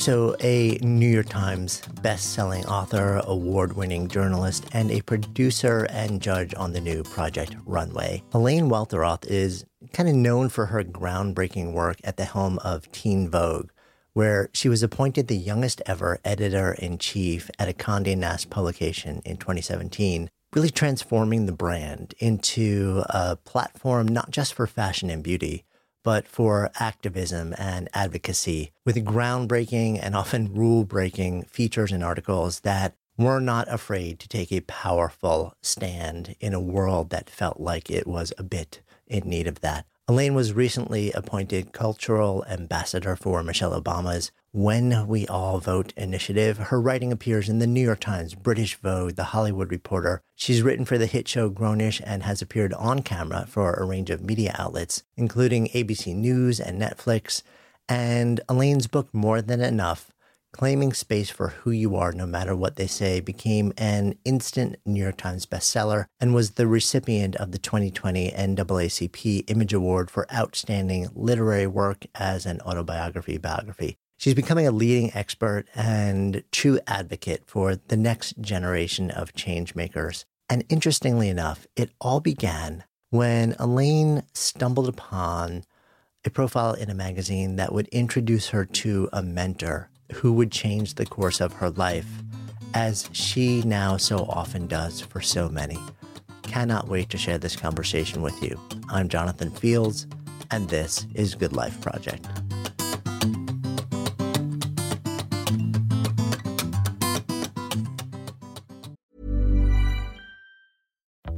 So, a New York Times best-selling author, award-winning journalist, and a producer and judge on the new Project Runway. Elaine Welteroth is kind of known for her groundbreaking work at the helm of Teen Vogue, where she was appointed the youngest ever editor-in-chief at a Condé Nast publication in 2017, really transforming the brand into a platform not just for fashion and beauty, but for activism and advocacy with groundbreaking and often rule breaking features and articles that were not afraid to take a powerful stand in a world that felt like it was a bit in need of that. Elaine was recently appointed cultural ambassador for Michelle Obama's When We All Vote initiative. Her writing appears in the New York Times, British Vogue, The Hollywood Reporter. She's written for the hit show grown-ish and has appeared on camera for a range of media outlets, including ABC News and Netflix. And Elaine's book, More Than Enough, Claiming Space for Who You Are, No Matter What They Say, became an instant New York Times bestseller and was the recipient of the 2020 NAACP Image Award for Outstanding Literary Work as an Autobiography Biography. She's becoming a leading expert and true advocate for the next generation of change makers. And interestingly enough, it all began when Elaine stumbled upon a profile in a magazine that would introduce her to a mentor who would change the course of her life, as she now so often does for so many. Cannot wait to share this conversation with you. I'm Jonathan Fields, and this is Good Life Project.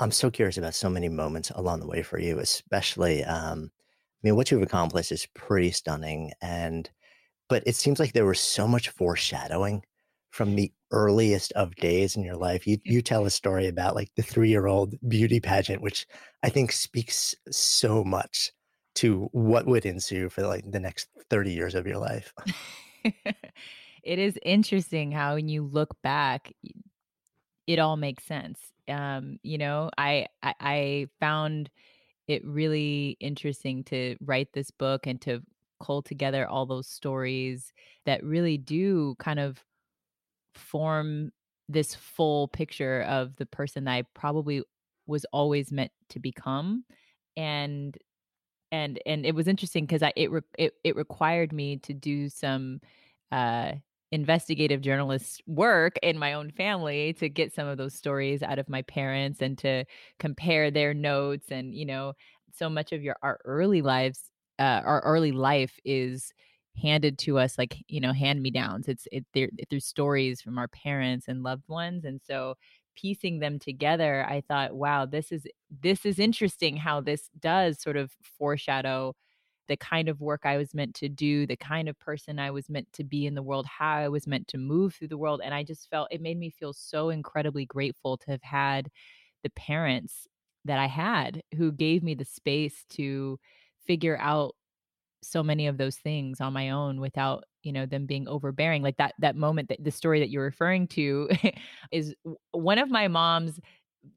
I'm so curious about so many moments along the way for you, especially. Um, I mean, what you've accomplished is pretty stunning, and but it seems like there was so much foreshadowing from the earliest of days in your life. You you tell a story about like the three year old beauty pageant, which I think speaks so much to what would ensue for like the next 30 years of your life. it is interesting how when you look back, it all makes sense. Um, you know, I, I I found it really interesting to write this book and to cull together all those stories that really do kind of form this full picture of the person that I probably was always meant to become and and and it was interesting because I it, re, it it required me to do some uh investigative journalist work in my own family to get some of those stories out of my parents and to compare their notes and you know so much of your our early lives uh, our early life is handed to us like you know hand me downs it's it through stories from our parents and loved ones and so piecing them together i thought wow this is this is interesting how this does sort of foreshadow the kind of work i was meant to do the kind of person i was meant to be in the world how i was meant to move through the world and i just felt it made me feel so incredibly grateful to have had the parents that i had who gave me the space to figure out so many of those things on my own without you know them being overbearing like that that moment that the story that you're referring to is one of my mom's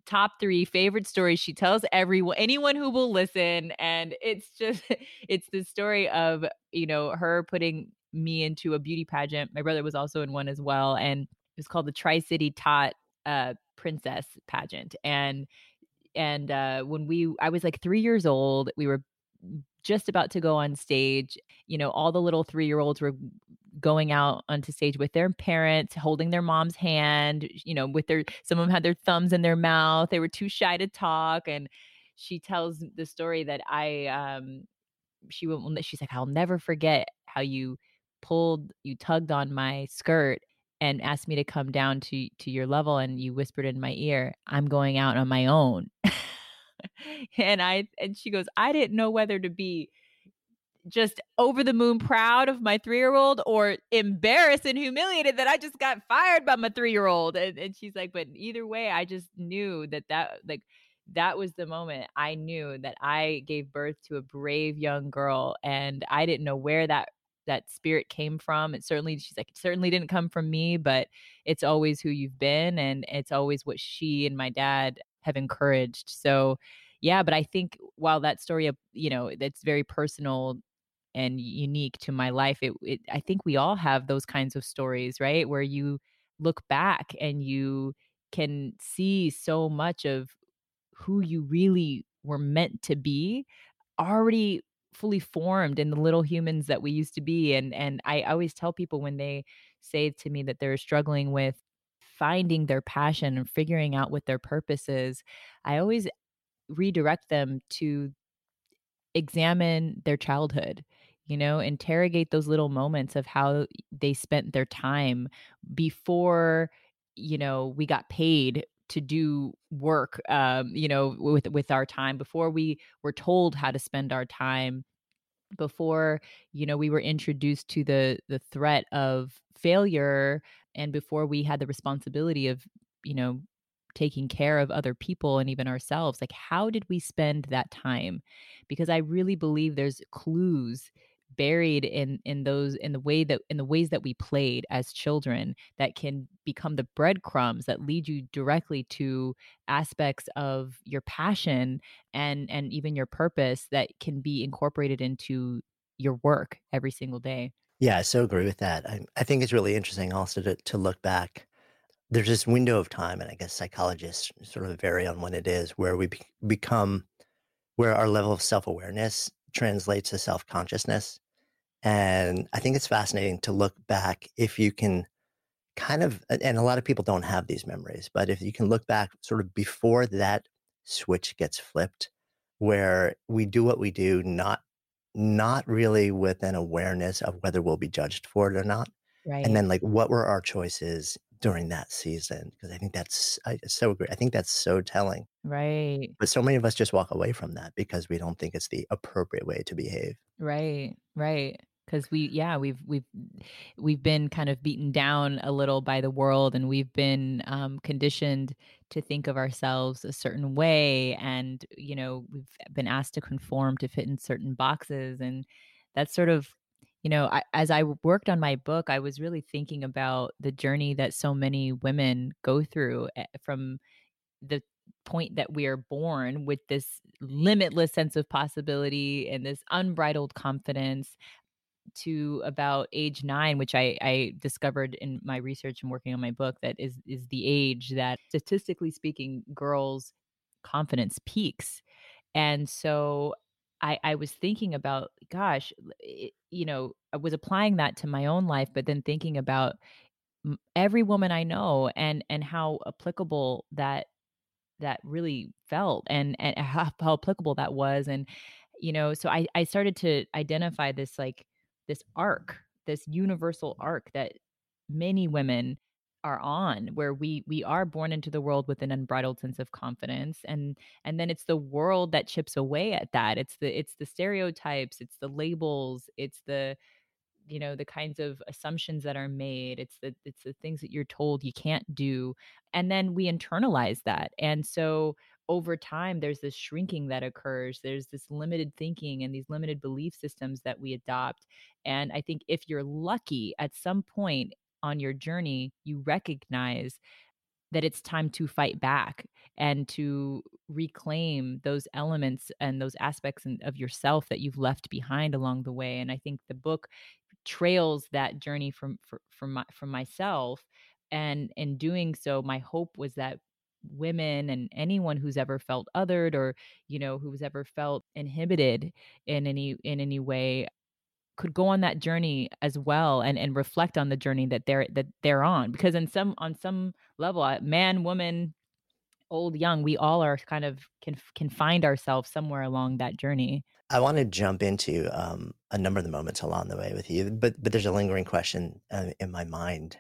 top three favorite stories she tells everyone anyone who will listen and it's just it's the story of you know her putting me into a beauty pageant. My brother was also in one as well and it was called the tri-city tot uh, princess pageant and and uh, when we i was like three years old we were just about to go on stage you know all the little three year olds were going out onto stage with their parents holding their mom's hand you know with their some of them had their thumbs in their mouth they were too shy to talk and she tells the story that i um she will she's like i'll never forget how you pulled you tugged on my skirt and asked me to come down to to your level and you whispered in my ear i'm going out on my own and i and she goes i didn't know whether to be just over the moon proud of my three year old or embarrassed and humiliated that I just got fired by my three year old. And, and, she's like, but either way, I just knew that that, like, that was the moment I knew that I gave birth to a brave young girl. And I didn't know where that that spirit came from. It certainly, she's like, it certainly didn't come from me, but it's always who you've been. And it's always what she and my dad have encouraged. So, yeah, but I think while that story, you know, that's very personal and unique to my life, it, it I think we all have those kinds of stories, right? Where you look back and you can see so much of who you really were meant to be already fully formed in the little humans that we used to be and and I always tell people when they say to me that they're struggling with finding their passion and figuring out what their purpose is I always redirect them to examine their childhood you know interrogate those little moments of how they spent their time before you know we got paid to do work um, you know with with our time before we were told how to spend our time before you know we were introduced to the the threat of failure and before we had the responsibility of you know taking care of other people and even ourselves. Like how did we spend that time? Because i really believe there's clues buried in in those in the way that in the ways that we played as children that can become the breadcrumbs that lead you directly to aspects of your passion and and even your purpose that can be incorporated into your work every single day yeah i so agree with that i, I think it's really interesting also to, to look back there's this window of time and i guess psychologists sort of vary on when it is where we be- become where our level of self-awareness translates to self consciousness. And I think it's fascinating to look back if you can kind of, and a lot of people don't have these memories, but if you can look back sort of before that switch gets flipped, where we do what we do, not not really with an awareness of whether we'll be judged for it or not. Right. And then like what were our choices during that season because I think that's I so agree. I think that's so telling. Right. But so many of us just walk away from that because we don't think it's the appropriate way to behave. Right. Right. Because we, yeah, we've we've we've been kind of beaten down a little by the world, and we've been um, conditioned to think of ourselves a certain way, and you know, we've been asked to conform to fit in certain boxes, and that's sort of you know, I, as I worked on my book, I was really thinking about the journey that so many women go through eh, from the point that we are born with this limitless sense of possibility and this unbridled confidence to about age nine, which I, I discovered in my research and working on my book, that is is the age that statistically speaking, girls' confidence peaks. And so I, I was thinking about, gosh, it, you know, I was applying that to my own life, but then thinking about every woman I know and and how applicable that that really felt and and how, how applicable that was and you know so I I started to identify this like this arc this universal arc that many women are on where we we are born into the world with an unbridled sense of confidence and and then it's the world that chips away at that. It's the it's the stereotypes it's the labels it's the you know the kinds of assumptions that are made it's the it's the things that you're told you can't do and then we internalize that. And so over time there's this shrinking that occurs there's this limited thinking and these limited belief systems that we adopt and i think if you're lucky at some point on your journey you recognize that it's time to fight back and to reclaim those elements and those aspects of yourself that you've left behind along the way and i think the book trails that journey from from my, from myself and in doing so my hope was that women and anyone who's ever felt othered or you know who's ever felt inhibited in any in any way could go on that journey as well and and reflect on the journey that they're that they're on. Because in some on some level uh, man woman old young we all are kind of can can find ourselves somewhere along that journey. I want to jump into um, a number of the moments along the way with you but but there's a lingering question uh, in my mind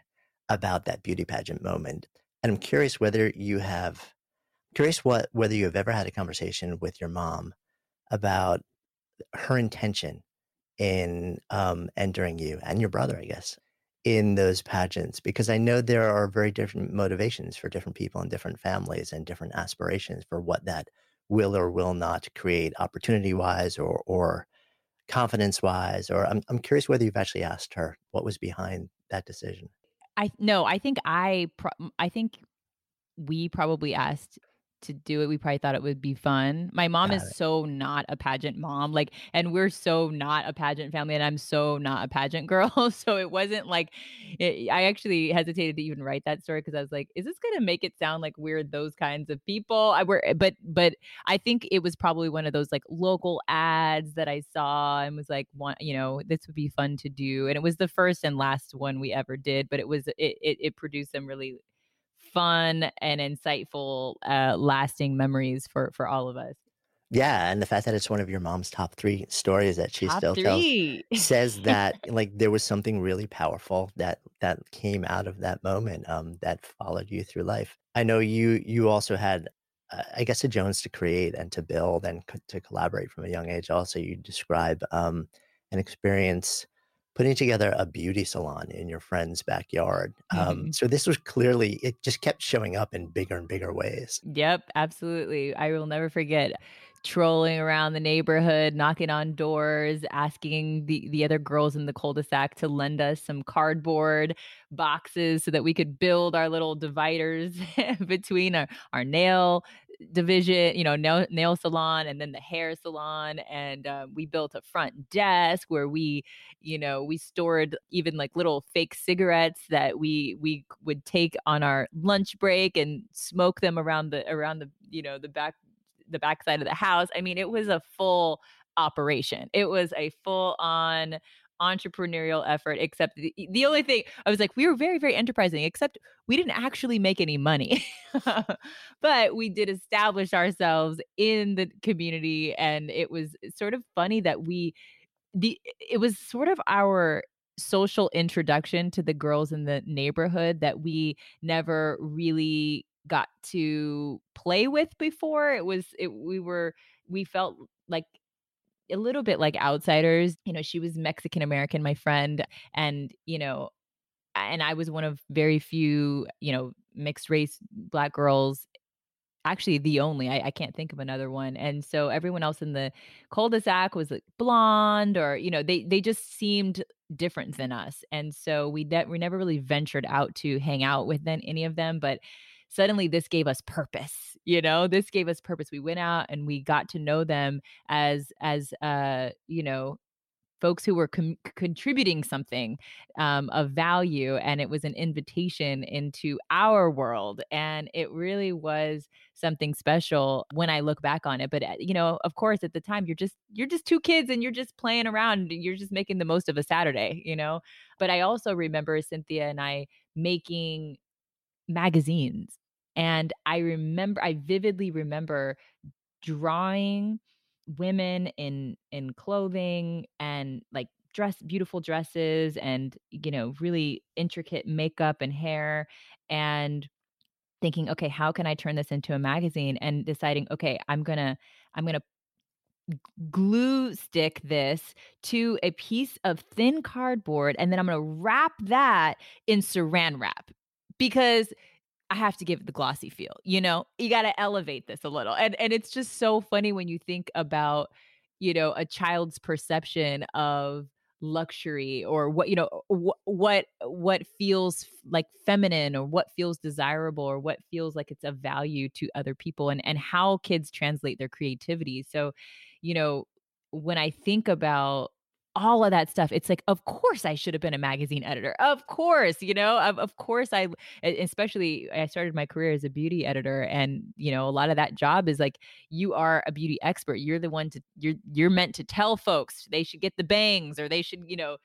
about that beauty pageant moment and i'm curious whether you have curious what whether you have ever had a conversation with your mom about her intention in um, entering you and your brother, I guess, in those pageants? Because I know there are very different motivations for different people and different families and different aspirations for what that will or will not create opportunity wise or, or confidence wise. Or I'm, I'm curious whether you've actually asked her what was behind that decision. I no, I think I pro- I think we probably asked to do it. We probably thought it would be fun. My mom Got is it. so not a pageant mom, like, and we're so not a pageant family, and I'm so not a pageant girl. so it wasn't like it, I actually hesitated to even write that story because I was like, is this going to make it sound like we're those kinds of people? I were, but but I think it was probably one of those like local ads that I saw and was like, one, you know, this would be fun to do, and it was the first and last one we ever did, but it was it it, it produced some really fun and insightful, uh, lasting memories for for all of us. Yeah, and the fact that it's one of your mom's top three stories that she top still three. tells says that like there was something really powerful that that came out of that moment um, that followed you through life. I know you you also had, uh, I guess, a Jones to create and to build and co- to collaborate from a young age. Also, you describe um, an experience putting together a beauty salon in your friend's backyard. Um, mm-hmm. So this was clearly, it just kept showing up in bigger and bigger ways. Yep, absolutely. I will never forget trolling around the neighborhood, knocking on doors, asking the, the other girls in the cul-de-sac to lend us some cardboard boxes so that we could build our little dividers between our, our nail division, you know, nail, nail salon and then the hair salon. And um, we built a front desk where we, you know, we stored even like little fake cigarettes that we we would take on our lunch break and smoke them around the around the you know the back the back side of the house. I mean, it was a full operation. It was a full on entrepreneurial effort except the, the only thing i was like we were very very enterprising except we didn't actually make any money but we did establish ourselves in the community and it was sort of funny that we the it was sort of our social introduction to the girls in the neighborhood that we never really got to play with before it was it we were we felt like a little bit like outsiders. You know, she was Mexican American, my friend, and, you know, and I was one of very few, you know, mixed race black girls actually the only I, I, can't think of another one and so everyone else in the cul-de-sac was like blonde or you know they they just seemed different than us and so we de- we never really ventured out to hang out with any of them but suddenly this gave us purpose you know this gave us purpose we went out and we got to know them as as uh you know folks who were com- contributing something um, of value and it was an invitation into our world and it really was something special when i look back on it but uh, you know of course at the time you're just you're just two kids and you're just playing around you're just making the most of a saturday you know but i also remember cynthia and i making magazines. And I remember, I vividly remember drawing women in in clothing and like dress beautiful dresses and you know really intricate makeup and hair and thinking okay how can i turn this into a magazine? and deciding okay i'm to i'm to glue stick this to a piece of thin cardboard and then I'm to wrap that in saran wrap. Because I have to give it the glossy feel. You know, you got to elevate this a little. And and it's just so funny when you think about, you know, a child's perception of luxury or what you know wh- what what feels like feminine or what feels desirable or what feels like it's of value to other people and and how kids translate their creativity so you know when i think about all of that stuff. It's like, of course I should have been a magazine editor. Of course, you know, of, of course I, especially I started my career as a beauty editor and, you know, a lot of that job is like, you are a beauty expert. You're the one to, you're, you're meant to tell folks they should get the bangs or they should, you know,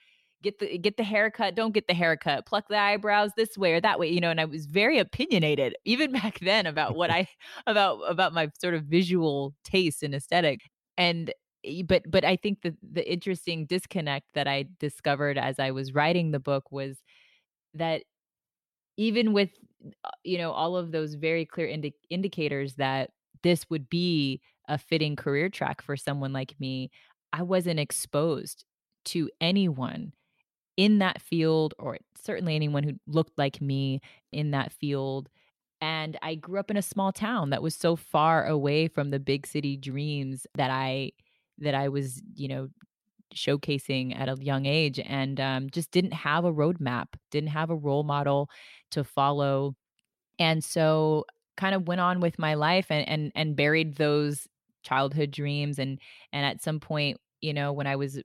get the get the haircut don't get the haircut pluck the eyebrows this way or that way you know and i was very opinionated even back then about what i about about my sort of visual taste and aesthetic and but but I think the the interesting disconnect that I discovered as I was writing the book was that even with uh, you know all of those very clear indi- indicators that this would be a fitting career track for someone like me, I wasn't exposed to anyone in that field or certainly anyone who looked like me in that field and I grew up in a small town that was so far away from the big city dreams that I that I was, you know, showcasing at a young age and um, just didn't have a roadmap, didn't have a role model to follow. And so kind of went on with my life and and and buried those childhood dreams and and at some point, you know, when I was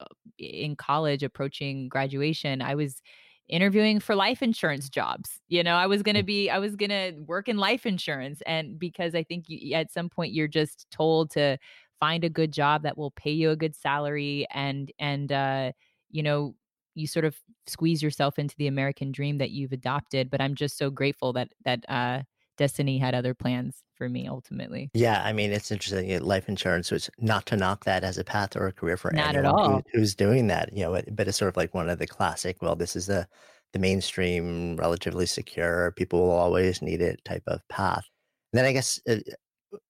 uh, in college approaching graduation, I was interviewing for life insurance jobs. You know, I was going to mm. be, I was going to work in life insurance. And because I think you, at some point you're just told to find a good job that will pay you a good salary and and uh you know you sort of squeeze yourself into the american dream that you've adopted but i'm just so grateful that that uh destiny had other plans for me ultimately yeah i mean it's interesting life insurance was not to knock that as a path or a career for not anyone at all. Who, who's doing that you know but it's sort of like one of the classic well this is the the mainstream relatively secure people will always need it type of path and then i guess uh,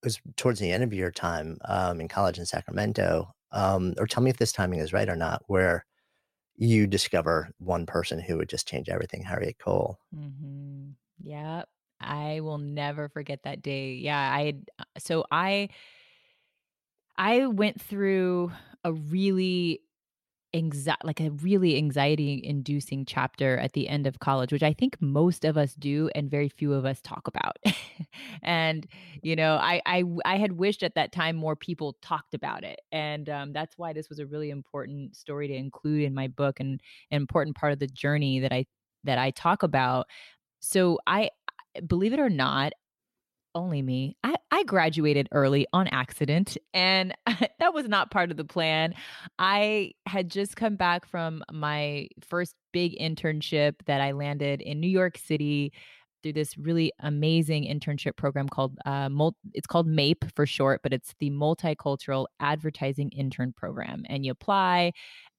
was towards the end of your time um, in college in Sacramento, um, or tell me if this timing is right or not, where you discover one person who would just change everything, Harriette Cole. Mm-hmm. Yeah, I will never forget that day. Yeah, I uh, so I I went through a really anxiety like a really anxiety inducing chapter at the end of college which i think most of us do and very few of us talk about. And you know I, I i had wished at that time more people talked about it and um, that's why this was a really important story to include in my book and an important part of the journey that i that i talk about. So i believe it or not only me. I, I graduated early on accident, and that was not part of the plan. I had just come back from my first big internship that I landed in New York City through this really amazing internship program called uh, Mul- it's called MAIP for short, but it's the Multicultural Advertising Intern Program. And you apply.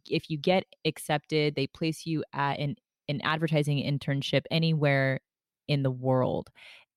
If you get accepted, they place you at an an advertising internship anywhere in the world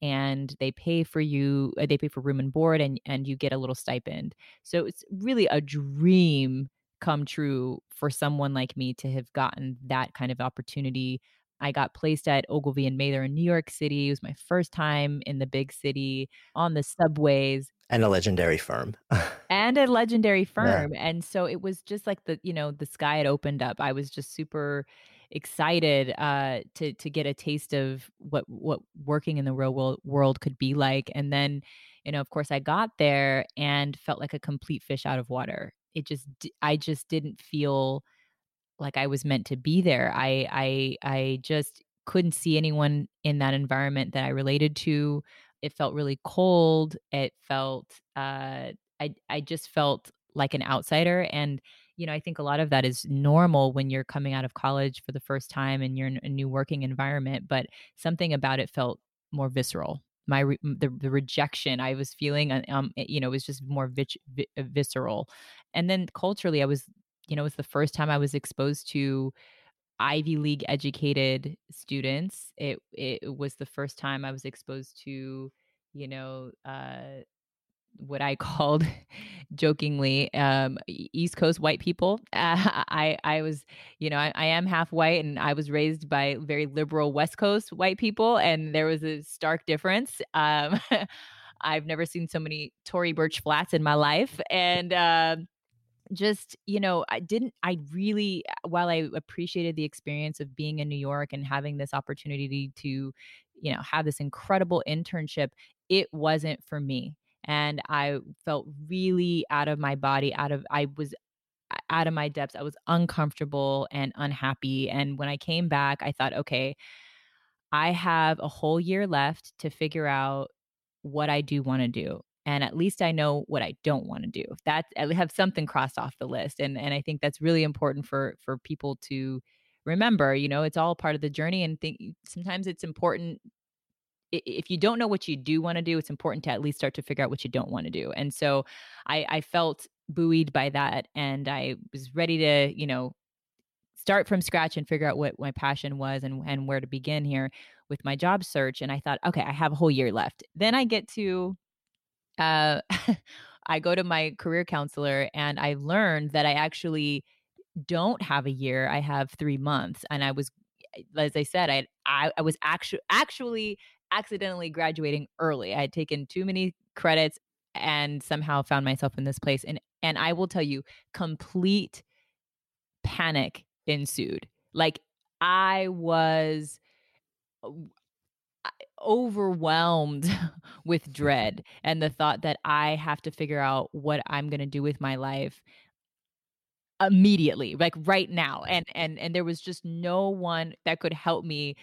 and they pay for you uh, they pay for room and board and and you get a little stipend so it's really a dream come true for someone like me to have gotten that kind of opportunity I got placed at Ogilvy and Mather in New York City. It was my first time in the big city on the subways. And a legendary firm. and a legendary firm. Yeah. And so it was just like the, you know, the sky had opened up. I was just super excited uh, to to get a taste of what what working in the real world, world could be like. And then, you know, of course, I got there and felt like a complete fish out of water. It just I just didn't feel like I was meant to be there. I I I just couldn't see anyone in that environment that I related to. It felt really cold. It felt uh I I just felt like an outsider and you know, I think a lot of that is normal when you're coming out of college for the first time and you're in a new working environment, but something about it felt more visceral. My re- the the rejection I was feeling, uh, um, you know, was just more vi- vi- uh, visceral. And then culturally, I was, you know, it was the first time I was exposed to Ivy League educated students. It it was the first time I was exposed to, you know, uh, what I called jokingly um, East Coast white people. Uh, I I was you know I, I, am half white and I was raised by very liberal West Coast white people, and there was a stark difference. Um, I've never seen so many Tory Burch flats in my life, and. Uh, just you know i didn't i really while i appreciated the experience of being in new york and having this opportunity to you know have this incredible internship it wasn't for me and I felt really out of my body, out of I was uh, out of my depths. I was uncomfortable and unhappy. And when I came back, I thought, okay, I have a whole year left to figure out what I do want to do. And at least I know what I don't want to do. That I have something crossed off the list. And and I think that's really important for for people to remember. You know, it's all part of the journey. And think sometimes it's important if you don't know what you do want to do, it's important to at least start to figure out what you don't want to do. And so I, I felt buoyed by that. And I was ready to, you know, start from scratch and figure out what my passion was and, and where to begin here with my job search. And I thought, okay, I have a whole year left. Then I get to, uh, I go to my career counselor and I learned that I actually don't have a year. I have three months. And I was as I said, I I, I was actually actually accidentally graduating early. I had taken too many credits and somehow found myself in this place. And and I will tell you, complete panic ensued. Like I was overwhelmed with dread and the thought that I have to figure out what I'm going to do with my life immediately like right now and and and there was just no one that could help me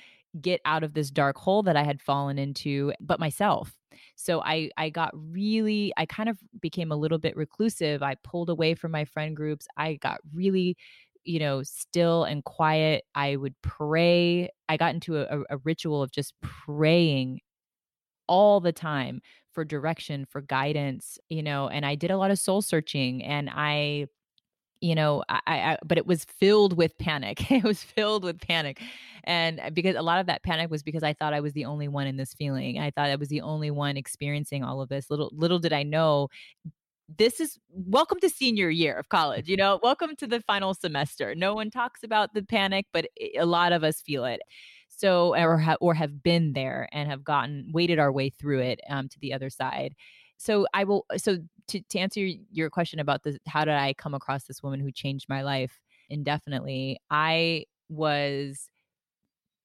get out of this dark hole that I had fallen into, but myself. So I I got really I kind of became a little bit reclusive. I pulled away from my friend groups. I got really you know still and quiet. I would pray. I got into a, a ritual of just praying all the time for direction, for guidance, you know, and I did a lot of soul searching and I you know I, I, but it was filled with panic. It was filled with panic. And uh, because a lot of that panic was because i thought i was the only one in this feeling. I thought i was the only one experiencing all of this. Little little did i know this is welcome to senior year of college you know? Welcome to the final semester. No one talks about the panic but a lot of us feel it. So or, ha- or have been there and have gotten waded our way through it um, to the other side so I will. So to to answer your question about the how did I come across this woman who changed my life indefinitely? I was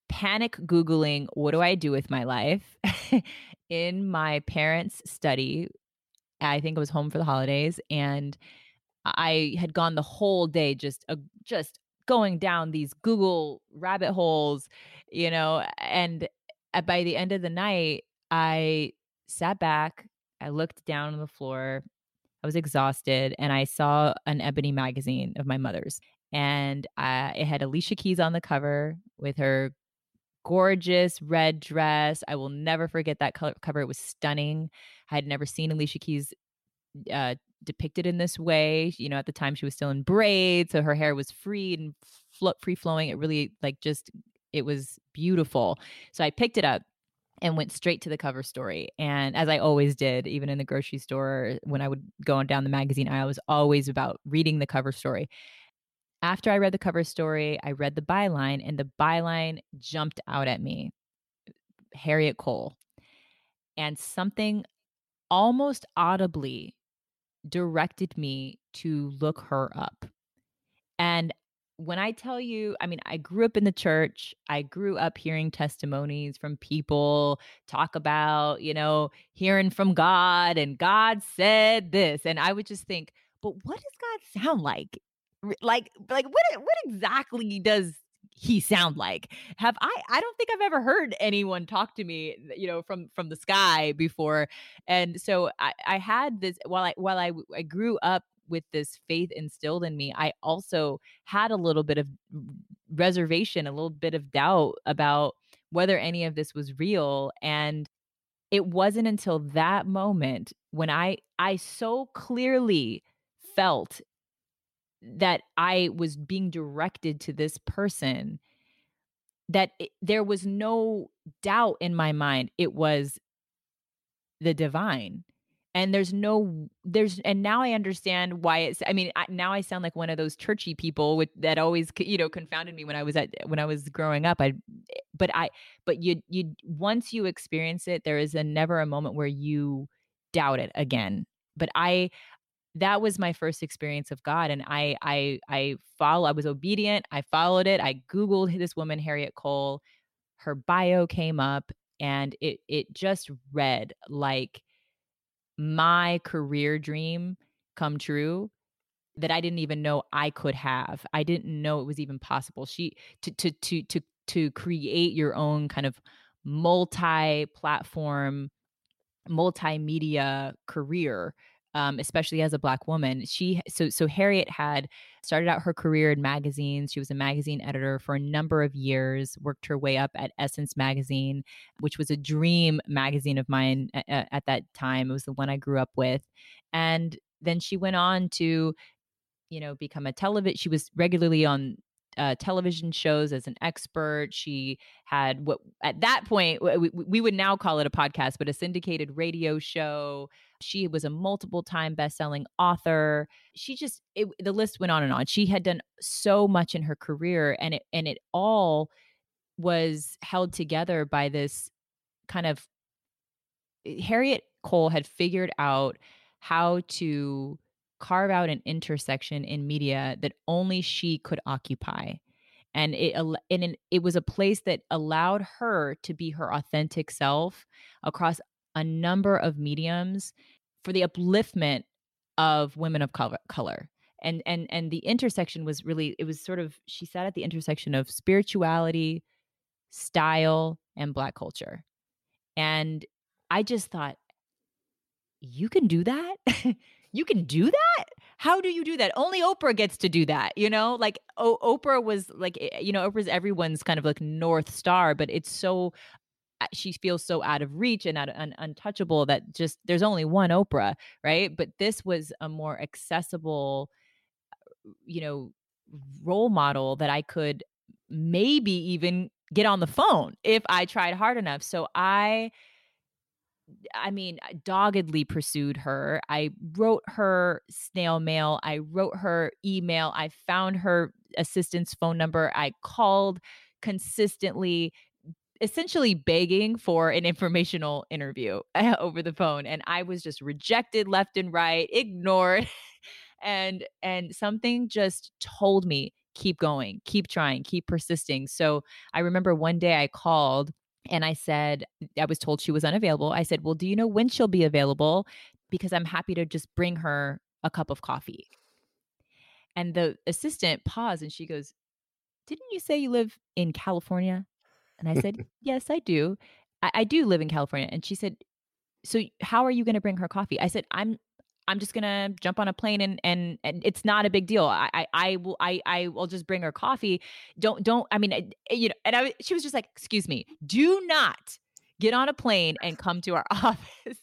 panic googling what do I do with my life in my parents' study. I think I was home for the holidays and I had gone the whole day just uh, just going down these Google rabbit holes, you know, and by the end of the night I sat back I looked down on the floor. I was exhausted and I saw an ebony magazine of my mother's. And uh, it had Alicia Keys on the cover with her gorgeous red dress. I will never forget that color- cover. It was stunning. I had never seen Alicia Keys uh, depicted in this way. You know, at the time she was still in braids, so her hair was free and free flowing. It really like just it was beautiful. So I picked it up and went straight to the cover story. And as I always did, even in the grocery store, when I would go on down the magazine aisle, was always about reading the cover story. After I read the cover story, I read the byline, and the byline jumped out at me Harriette Cole. And something almost audibly directed me to look her up. And when I tell you, I mean, I grew up in the church. I grew up hearing testimonies from people talk about, you know, hearing from God and God said this. And I would just think, but what does God sound like? Like, like what what exactly does he sound like have i i don't think i've ever heard anyone talk to me you know from from the sky before and so i i had this while i while i i grew up with this faith instilled in me, I also had a little bit of reservation, a little bit of doubt about whether any of this was real. And it wasn't until that moment when I I so clearly felt that I was being directed to this person that it, there was no doubt in my mind it was the divine and there's no there's and now i understand why it's i mean I, now i sound like one of those churchy people with that always you know confounded me when i was at when i was growing up. I but i but you you once you experience it there is a never a moment where you doubt it again. But i that was my first experience of god and i i i follow i was obedient i followed it i googled this woman harriette cole. Her bio came up and it it just read like my career dream come true that I didn't even know I could have. I didn't know it was even possible. She to to to to to create your own kind of multi-platform multimedia career um, especially as a black woman. She so so Harriette had started out her career in magazines. She was a magazine editor for a number of years. Worked her way up at Essence magazine, which was a dream magazine of mine at, at that time. It was the one I grew up with, and then she went on to you know become a television she was regularly on uh, television shows as an expert. She had what at that point we, we would now call it a podcast, but a syndicated radio show. She was a multiple time best-selling author. She just it, the list went on and on. She had done so much in her career, and it and it all was held together by this kind of eh, Harriette Cole had figured out how to carve out an intersection in media that only she could occupy and it and it was a place that allowed her to be her authentic self across a number of mediums for the upliftment of women of color and and and the intersection was really it was sort of she sat at the intersection of spirituality style and black culture. And i just thought you can do that? You can do that? How do you do that? Only oprah gets to do that you know? Like o- oprah was like eh, you know oprah's everyone's kind of like north star but it's so she feels so out of reach and out un- untouchable that just there's only one oprah right but this was a more accessible uh, you know role model that i could maybe even get on the phone if i tried hard enough so i I mean, doggedly pursued her. I wrote her snail mail. I wrote her email. I found her assistant's phone number. I called consistently, essentially begging for an informational interview eh, over the phone. And I was just rejected left and right, ignored. and and something just told me keep going keep trying keep persisting so i remember one day i called and I said, I was told she was unavailable. I said, Well, do you know when she'll be available? Because I'm happy to just bring her a cup of coffee. And the assistant paused and she goes, Didn't you say you live in California? And I said, Yes, I do. I, I do live in California. And she said, So how are you going to bring her coffee? I said, I'm I'm just gonna jump on a plane and and, and it's not a big deal. I, I I will I I will just bring her coffee. Don't don't I mean eh, eh, you know and I she was just like excuse me do not get on a plane and come to our office.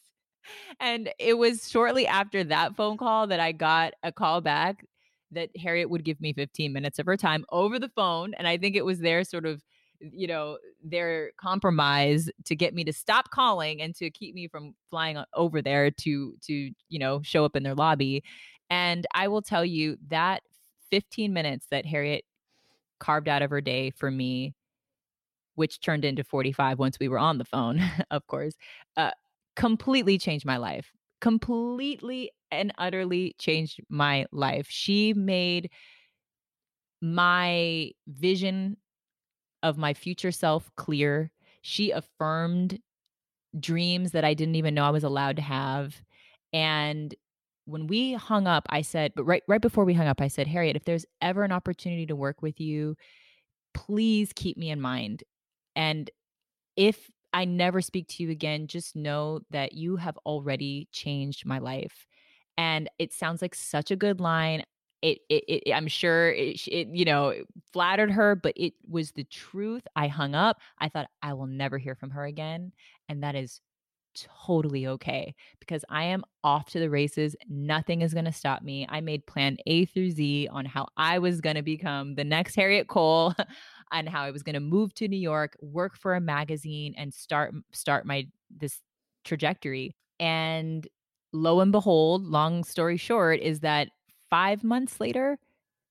and it was shortly after that phone call that I got a call back that Harriette would give me 15 minutes of her time over the phone and I think it was their sort of you know their compromise to get me to stop calling and to keep me from flying over there to to you know show up in their lobby. And i will tell you that 15 minutes that harriette carved out of her day for me which turned into 45 once we were on the phone of course uh, completely changed my life. Completely and utterly changed my life. She made my vision of my future self clear. She affirmed dreams that I didn't even know I was allowed to have. And when we hung up, I said, but right right before we hung up, I said, Harriette, if there's ever an opportunity to work with you, please keep me in mind. And if I never speak to you again, just know that you have already changed my life. And it sounds like such a good line it, it, it I'm sure it, it, you know, flattered her, but it was the truth. I hung up. I thought I will never hear from her again. And that is totally okay because I am off to the races. Nothing is going to stop me. I made plan A through Z on how I was going to become the next Harriette Cole and how I was going to move to New York, work for a magazine and start start my this trajectory. And lo and behold, long story short, is that five months later,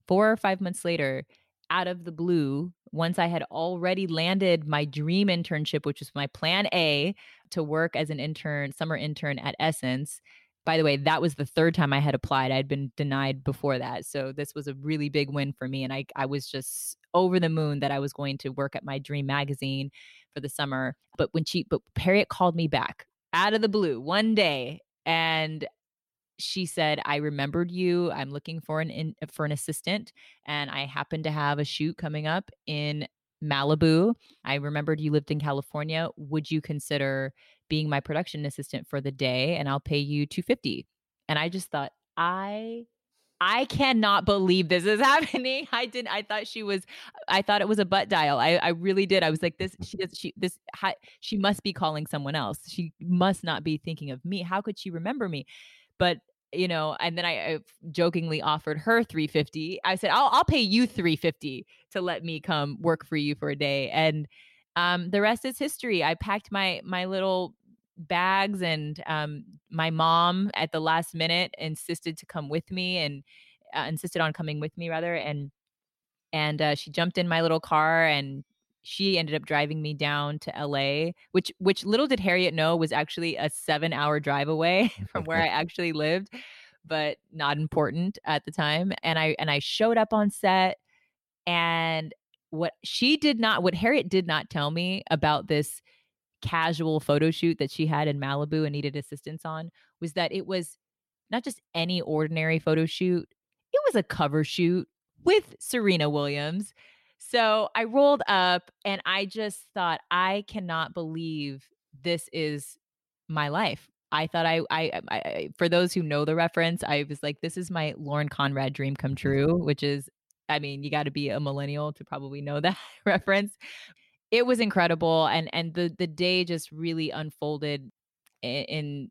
four or five months later, out of the blue, once I had already landed my dream internship, which was my plan A to work as an intern, summer intern at Essence. By the way, that was the third time I had applied. I'd been denied before that. So this was a really big win for me. And I, I was just over the moon that I was going to work at my dream magazine for the summer. But when she, but Harriette called me back out of the blue one day and she said i remembered you i'm looking for an in, for an assistant and i happen to have a shoot coming up in malibu i remembered you lived in california would you consider being my production assistant for the day and i'll pay you 250 and i just thought i I cannot believe this is happening. I didn't. I thought she was. I thought it was a butt dial. I, I really did. I was like, this. She does. She this. she must be calling someone else. She must not be thinking of me. How could she remember me? But you know, and then I, I jokingly offered her 350. I said, I'll I'll pay you 350 to let me come work for you for a day. And um, the rest is history. I packed my my little bags and um, my mom at the last minute insisted to come with me and uh, insisted on coming with me rather and and uh, she jumped in my little car and she ended up driving me down to LA, which which little did Harriette know was actually a 7-hour drive away from where I actually lived, but not important at the time. And I and I showed up on set and what she did not what Harriette did not tell me about this casual photo shoot that she had in Malibu and needed assistance on was that it was not just any ordinary photo shoot, it was a cover shoot with Serena Williams. So I rolled up and I just thought, I cannot believe this is my life. I thought I, I, I, for those who know the reference, I was like, this is my Lauren Conrad dream come mm-hmm. true, which is, I mean, you got to be a millennial to probably know that reference it was incredible and and the the day just really unfolded in, in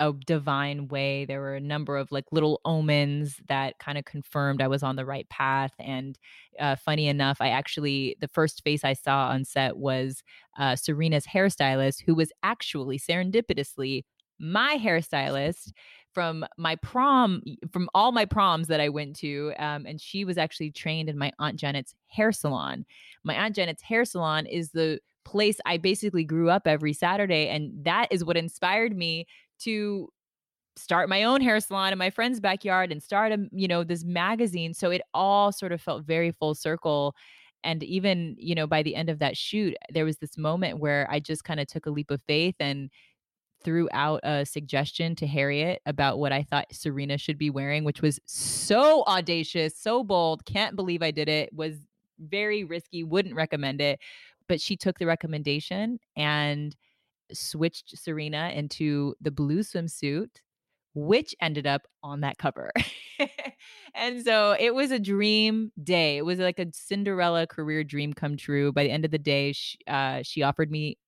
a divine way. There were a number of like little omens that kind of confirmed I was on the right path. And uh, funny enough, I actually, the first face I saw on set was uh, Serena's hairstylist, who was actually serendipitously my hairstylist from my prom, from all my proms that I went to. Um, and she was actually trained in my Aunt Janet's hair salon. My Aunt Janet's hair salon is the place I basically grew up every Saturday. And that is what inspired me to start my own hair salon in my friend's backyard and start a you know this magazine so it all sort of felt very full circle and even you know by the end of that shoot there was this moment where i just kind of took a leap of faith and threw out a suggestion to Harriette about what I thought Serena should be wearing, which was so audacious, so bold. Can't believe I did it. Was very risky, wouldn't recommend it. But she took the recommendation and switched Serena into the blue swimsuit, which ended up on that cover. and so it was a dream day. It was like a Cinderella career dream come true. By the end of the day, she, uh, she offered me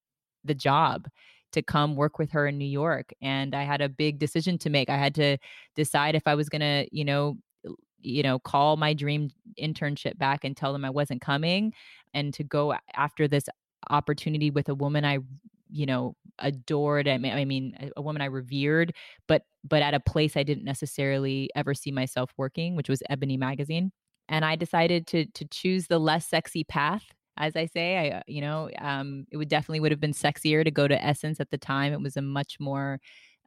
the job to come work with her in New York. And I had a big decision to make. I had to decide if I was going to, you know, you know, call my dream internship back and tell them I wasn't coming and to go after this opportunity with a woman I you know adored I mean, I mean a woman I revered but but at a place I didn't necessarily ever see myself working which was Ebony magazine and I decided to to choose the less sexy path as I say. I, uh, you know, um, it would definitely would have been sexier to go to Essence at the time. It was a much more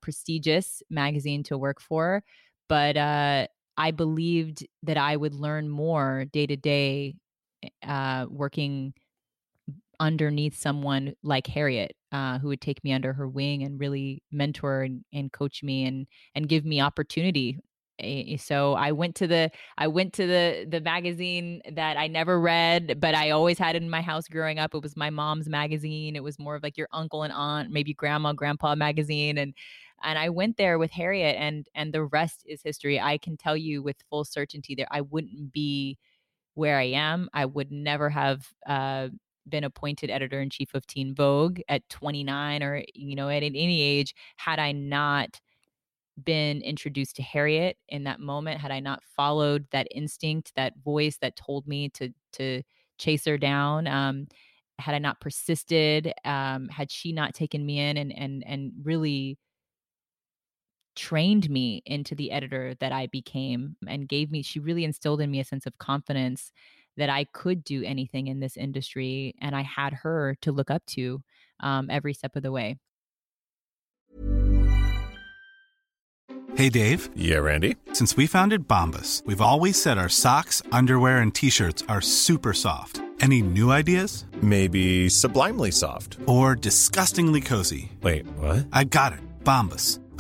prestigious magazine to work for, but uh, I believed that I would learn more day to day uh, working underneath someone like Harriette, uh, who would take me under her wing and really mentor and, and coach me and and give me opportunity. So i went to the i went to the the magazine that i never read but i always had it in my house growing up. It was my mom's magazine. It was more of like your uncle and aunt maybe grandma grandpa magazine and and i went there with harriette and and the rest is history. I can tell you with full certainty there i wouldn't be where i am. I would never have uh been appointed editor in chief of Teen Vogue at 29 or you know at any age had I not been introduced to Harriette in that moment, had I not followed that instinct, that voice that told me to to chase her down, um, had I not persisted, um, had she not taken me in and and and really trained me into the editor that I became and gave me, she really instilled in me a sense of confidence that I could do anything in this industry. And I had her to look up to um, every step of the way. Hey, Dave. Yeah, Randy. Since we founded Bombas, we've always said our socks, underwear, and t shirts are super soft. Any new ideas? Maybe sublimely soft. Or disgustingly cozy. Wait, what? I got it. Bombas.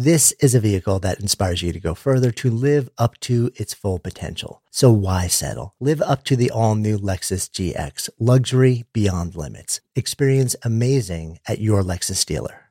This is a vehicle that inspires you to go further to live up to its full potential. So why settle? Live up to the all new Lexus GX, luxury beyond limits. Experience amazing at your Lexus dealer.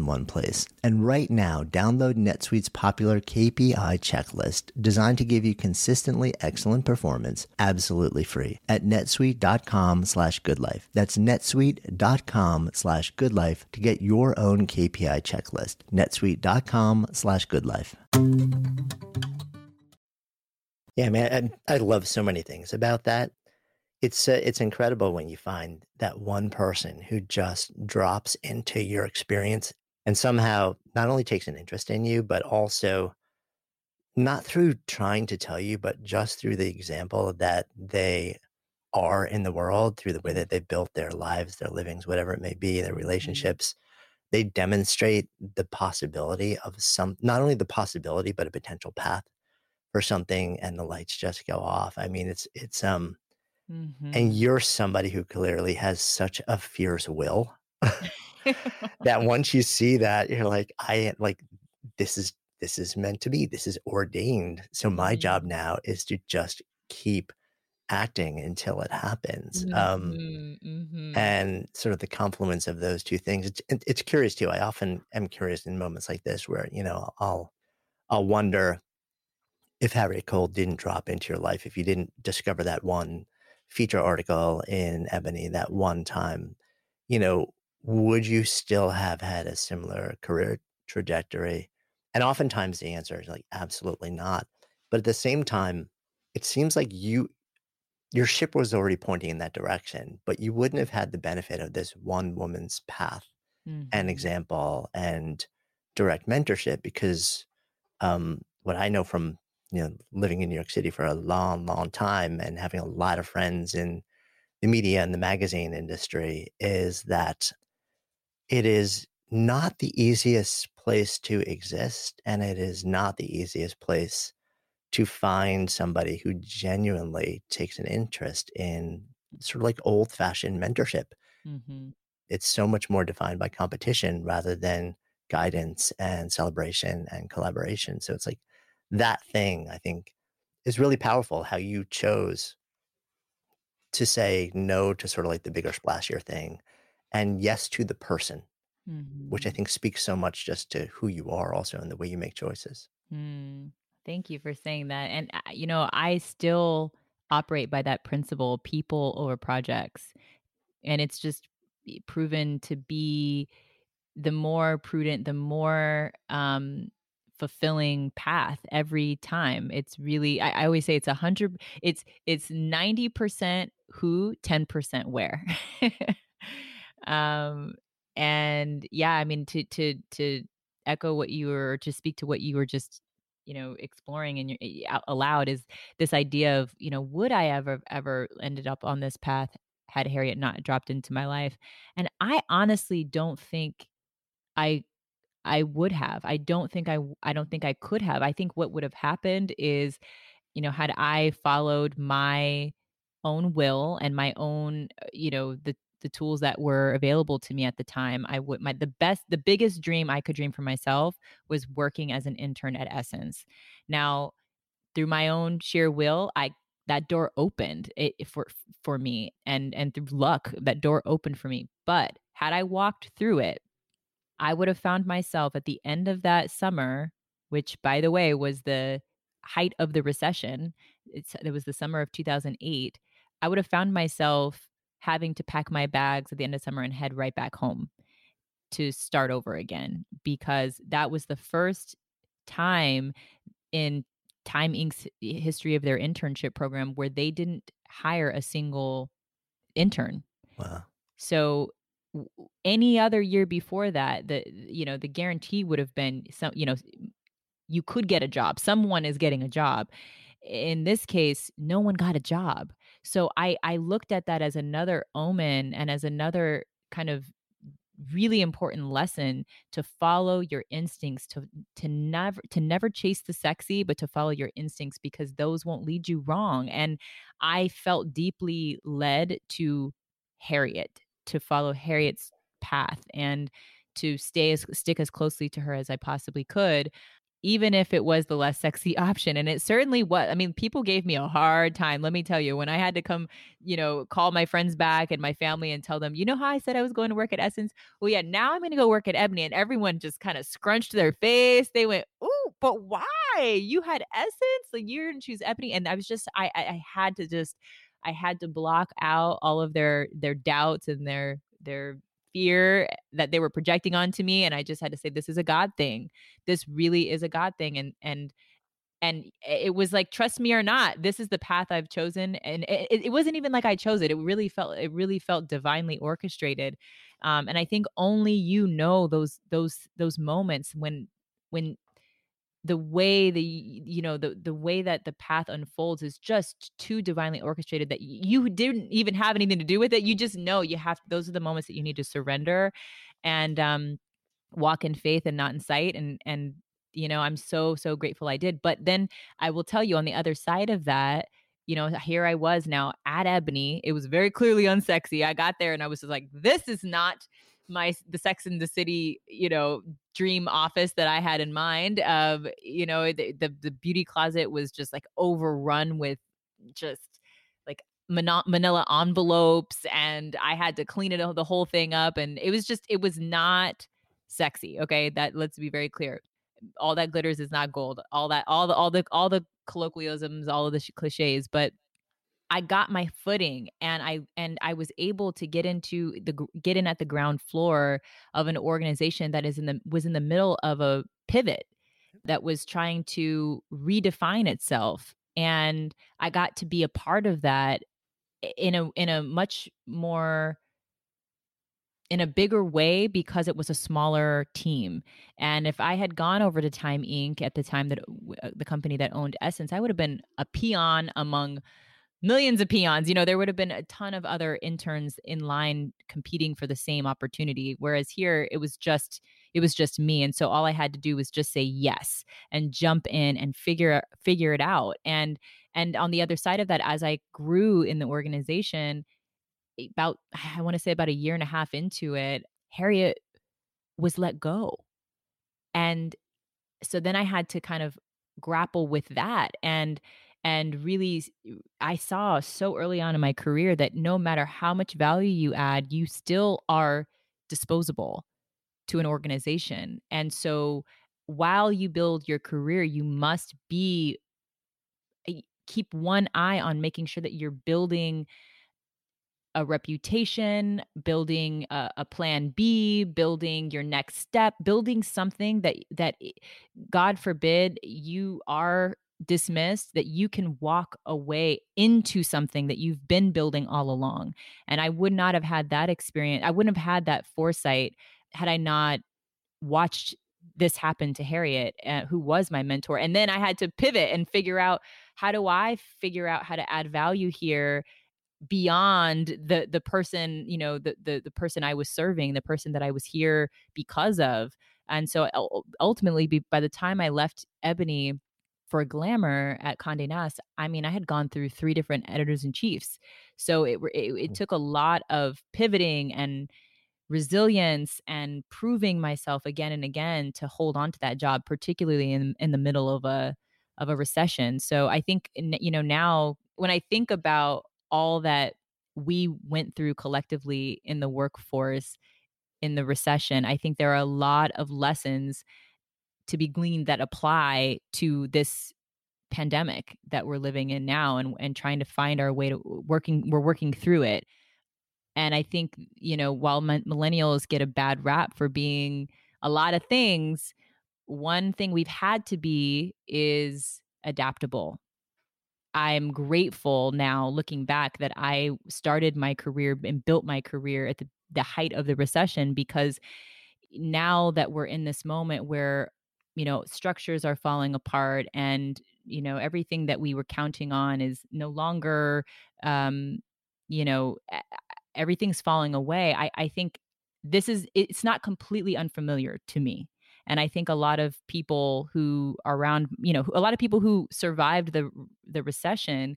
one place. And right now, download NetSuite's popular KPI checklist designed to give you consistently excellent performance absolutely free at netsuite.com slash goodlife. That's netsuite.com slash goodlife to get your own KPI checklist. netsuite.com slash goodlife. Yeah, man, I, I love so many things about that it's uh, it's incredible when you find that one person who just drops into your experience and somehow not only takes an interest in you, but also not through trying to tell you, but just through the example that they are in the world, through the way that they built their lives, their livings, whatever it may be, their mm-hmm. relationships. They demonstrate the possibility of some, not only the possibility, but a potential path for something, and the lights just go off. I mean, it's, it's, um, mm-hmm. and you're somebody who clearly has such a fierce will. that once you see that, you're like, I like this is this is meant to be. This is ordained. So my mm-hmm. job now is to just keep acting until it happens. Um, mm-hmm, mm-hmm. And sort of the confluence of those two things. It's, it's curious too. I often am curious in moments like this where you know I'll I'll wonder if Harriette Cole didn't drop into your life, if you didn't discover that one feature article in Ebony that one time, you know, would you still have had a similar career trajectory? And oftentimes the answer is like, absolutely not. But at the same time, it seems like you your ship was already pointing in that direction, but you wouldn't have had the benefit of this one woman's path mm-hmm. and example and direct mentorship because um, what I know from you know living in New York City for a long, long time and having a lot of friends in the media and the magazine industry is that it is not the easiest place to exist and it is not the easiest place to find somebody who genuinely takes an interest in sort of like old fashioned mentorship. Mm-hmm. It's so much more defined by competition rather than guidance and celebration and collaboration. So it's like that thing, I think, is really powerful how you chose to say no to sort of like the bigger, splashier thing and yes to the person, mm-hmm. which I mm-hmm. think speaks so much just to who you are also and the way you make choices. Mm. Thank you for saying that. And, uh, you know, I still operate by that principle people over projects. And it's just proven to be the more prudent, the more um, fulfilling path every time. It's really, I, I always say it's a hundred, it's, it's 90% who, 10% where. um, and yeah, I mean, to, to, to echo what you were, to speak to what you were just you know exploring and out aloud is this idea of you know would i ever ever ended up on this path had harriette not dropped into my life? And i honestly don't think i i would have. I don't think i i don't think i could have. I think what would have happened is you know had i followed my own will and my own uh, you know the the tools that were available to me at the time i would my the best the biggest dream i could dream for myself was working as an intern at essence. Now through my own sheer will i that door opened it, for for me and and through luck that door opened for me. But had i walked through it i would have found myself at the end of that summer which by the way was the height of the recession it's, it was the summer of 2008 i would have found myself having to pack my bags at the end of summer and head right back home to start over again because that was the first time in Time Inc.'s history of their internship program where they didn't hire a single intern. Wow. So any other year before that, the you know, the guarantee would have been some, you know, you could get a job. Someone is getting a job. In this case, no one got a job. So I I looked at that as another omen and as another kind of really important lesson to follow your instincts to to never to never chase the sexy but to follow your instincts because those won't lead you wrong. And i felt deeply led to harriette to follow harriette's path and to stay as stick as closely to her as i possibly could even if it was the less sexy option. And it certainly was. I mean, people gave me a hard time. Let me tell you, when I had to come, you know, call my friends back and my family and tell them, you know how I said I was going to work at Essence? Well, yeah, now I'm going to go work at Ebony. And everyone just kind of scrunched their face. They went, Ooh, but why? You had Essence? Like you didn't choose Ebony. And I was just, I, I, I had to just, I had to block out all of their their doubts and their their fear that they were projecting onto me and i just had to say this is a god thing. This really is a god thing and and and it was like trust me or not this is the path i've chosen and it, it wasn't even like i chose it it really felt it really felt divinely orchestrated um, and i think only you know those those those moments when when the way the you know the the way that the path unfolds is just too divinely orchestrated that you didn't even have anything to do with it. You just know you have those are the moments that you need to surrender and um walk in faith and not in sight and and you know i'm so so grateful i did. But then i will tell you on the other side of that you know here i was now at ebony. It was very clearly unsexy. I got there and i was just like this is not my the Sex in the City, you know, dream office that I had in mind. Of you know, eh, the, the, the beauty closet was just like overrun with just like manila envelopes and i had to clean it the whole thing up and it was just it was not sexy okay that let's be very clear all that glitters is not gold all that all the all the all the colloquialisms all of the cliches but I got my footing and I and I was able to get into the get in at the ground floor of an organization that is in the was in the middle of a pivot that was trying to redefine itself. And I got to be a part of that in a in a much more in a bigger way because it was a smaller team. And if I had gone over to Time Inc. at the time that uh, the company that owned Essence, I would have been a peon among millions of peons. You know, there would have been a ton of other interns in line competing for the same opportunity. Whereas here, it was just it was just me, and so all I had to do was just say yes and jump in and figure figure it out. And and on the other side of that, as I grew in the organization about I want to say about a year and a half into it, Harriette was let go. And so then I had to kind of grapple with that and and really I saw so early on in my career that no matter how much value you add, you still are disposable to an organization. And so while you build your career, you must be eh, keep one eye on making sure that you're building a reputation, building a, a, plan B, building your next step, building something that that God forbid you are dismissed that you can walk away into something that you've been building all along. And I would not have had that experience. I wouldn't have had that foresight had I not watched this happen to Harriette, uh, who was my mentor. And then I had to pivot and figure out how do I figure out how to add value here beyond the the person you know the, the the person i was serving the person that i was here because of and so ultimately by the time i left ebony for glamour at conde nast i mean i had gone through three different editors in chiefs so it, it, it mm. took a lot of pivoting and resilience and proving myself again and again to hold on to that job particularly in in the middle of a of a recession so i think you know now when i think about all that we went through collectively in the workforce in the recession, I think there are a lot of lessons to be gleaned that apply to this pandemic that we're living in now and, and trying to find our way to working we're working through it. And i think you know while millennials get a bad rap for being a lot of things one thing we've had to be is adaptable. I'm grateful now looking back that I started my career and built my career at the, the height of the recession because now that we're in this moment where you know structures are falling apart and you know everything that we were counting on is no longer um you know everything's falling away. I i think this is it's not completely unfamiliar to me. And i think a lot of people who are around you know a lot of people who survived the the recession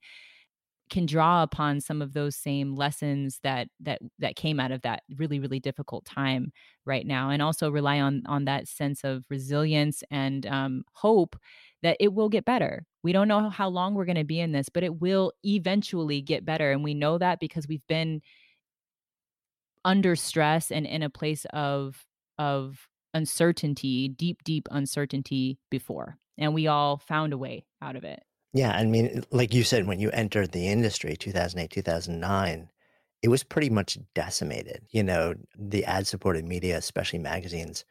can draw upon some of those same lessons that that that came out of that really really difficult time right now and also rely on on that sense of resilience and um, hope that it will get better we don't know how long we're going to be in this but it will eventually get better and we know that because we've been under stress and in a place of of uncertainty, deep, deep uncertainty before. And we all found a way out of it. Yeah. I mean, like you said, when you entered the industry, 2008, 2009, it was pretty much decimated. You know, the ad supported media, especially magazines,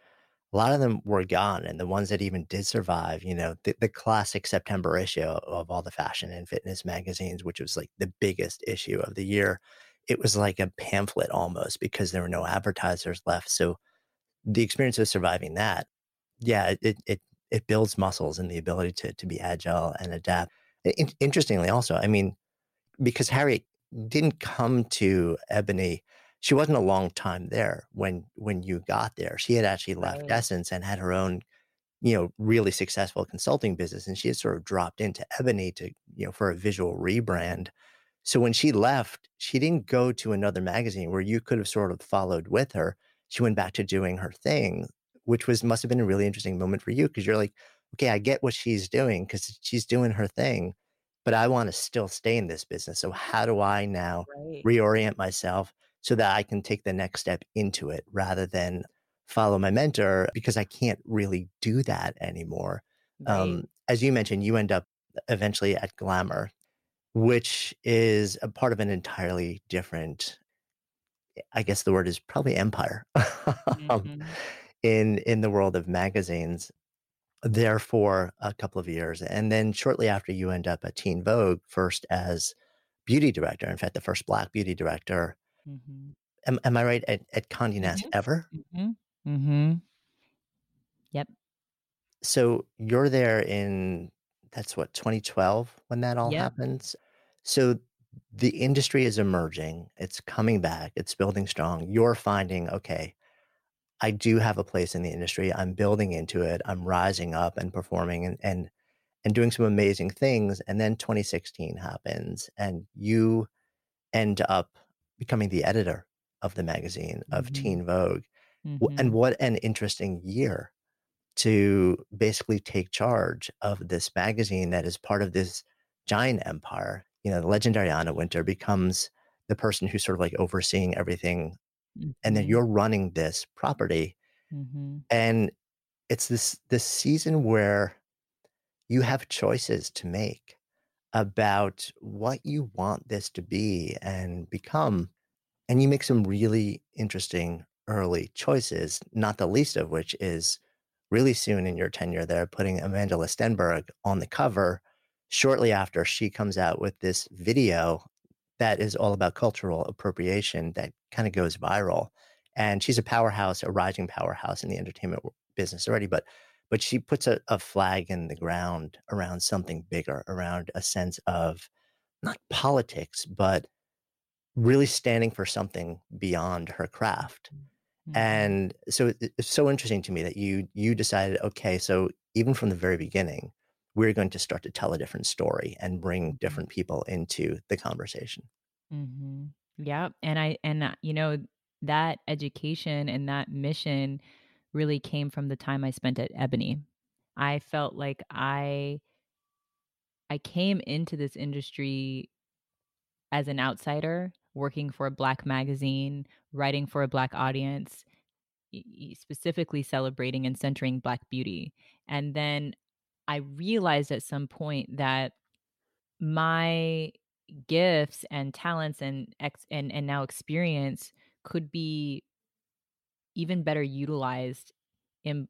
a lot of them were gone. And the ones that even did survive, you know, the, the classic September issue of all the fashion and fitness magazines, which was like the biggest issue of the year, it was like a pamphlet almost because there were no advertisers left. So the experience of surviving that, yeah, it it it builds muscles and the ability to to be agile and adapt. In, interestingly, also, I mean, because Harriette didn't come to Ebony, she wasn't a long time there when when you got there. She had actually left right. Essence and had her own, you know, really successful consulting business, and she had sort of dropped into Ebony to you know for a visual rebrand. So when she left, she didn't go to another magazine where you could have sort of followed with her she went back to doing her thing, which was must have been a really interesting moment for you because you're like, okay, I get what she's doing because she's doing her thing, but I want to still stay in this business. So how do I now right. reorient myself so that I can take the next step into it rather than follow my mentor because I can't really do that anymore. Right. Um, as you mentioned, you end up eventually at Glamour, which is a part of an entirely different I guess the word is probably empire um, mm-hmm. In in the world of magazines. there for a couple of years. And then shortly after, you end up at Teen Vogue, first as beauty director. In fact, the first Black beauty director. Mm-hmm. Am, am, I right? At, at Condé Nast mm-hmm. ever? Mm-hmm. mm-hmm. Yep. So you're there in, that's what, 2012 when that all yep. happens? So the industry is emerging, it's coming back, it's building strong. You're finding, okay, I do have a place in the industry. I'm building into it. I'm rising up and performing and and and doing some amazing things. And then 2016 happens, and you end up becoming the editor of the magazine of mm-hmm. Teen Vogue. Mm-hmm. And what an interesting year to basically take charge of this magazine that is part of this giant empire. You know, the legendary Anna Wintour becomes the person who's sort of like overseeing everything mm-hmm. and then mm-hmm. you're running this property mm-hmm. and it's this this season where you have choices to make about what you want this to be and become and you make some really interesting early choices not the least of which is really soon in your tenure there putting Amandla Stenberg on the cover shortly after she comes out with this video that is all about cultural appropriation that kind of goes viral. And she's a powerhouse, a rising powerhouse in the entertainment business already, but but she puts a, a flag in the ground around something bigger, around a sense of not politics, but really standing for something beyond her craft. Mm-hmm. And so it's so interesting to me that you you decided, okay, so even from the very beginning, we're going to start to tell a different story and bring mm-hmm. different people into the conversation. Mm-hmm. Yeah. And I, and, you know, that education and that mission really came from the time I spent at Ebony. I felt like I, I came into this industry as an outsider, working for a Black magazine, writing for a Black audience, specifically celebrating and centering Black beauty. And then I realized at some point that my gifts and talents and ex and, and now experience could be even better utilized in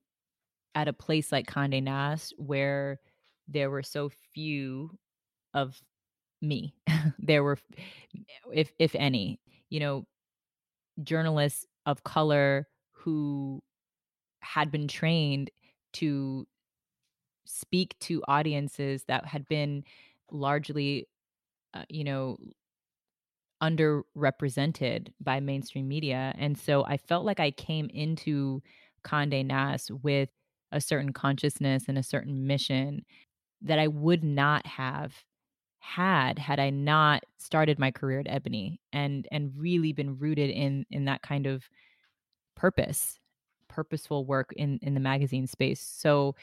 at a place like Condé Nast where there were so few of me. there were if if any, you know, journalists of color who had been trained to speak to audiences that had been largely uh, you know underrepresented by mainstream media and so i felt like i came into conde nast with a certain consciousness and a certain mission that i would not have had had i not started my career at ebony and and really been rooted in in that kind of purpose purposeful work in in the magazine space. So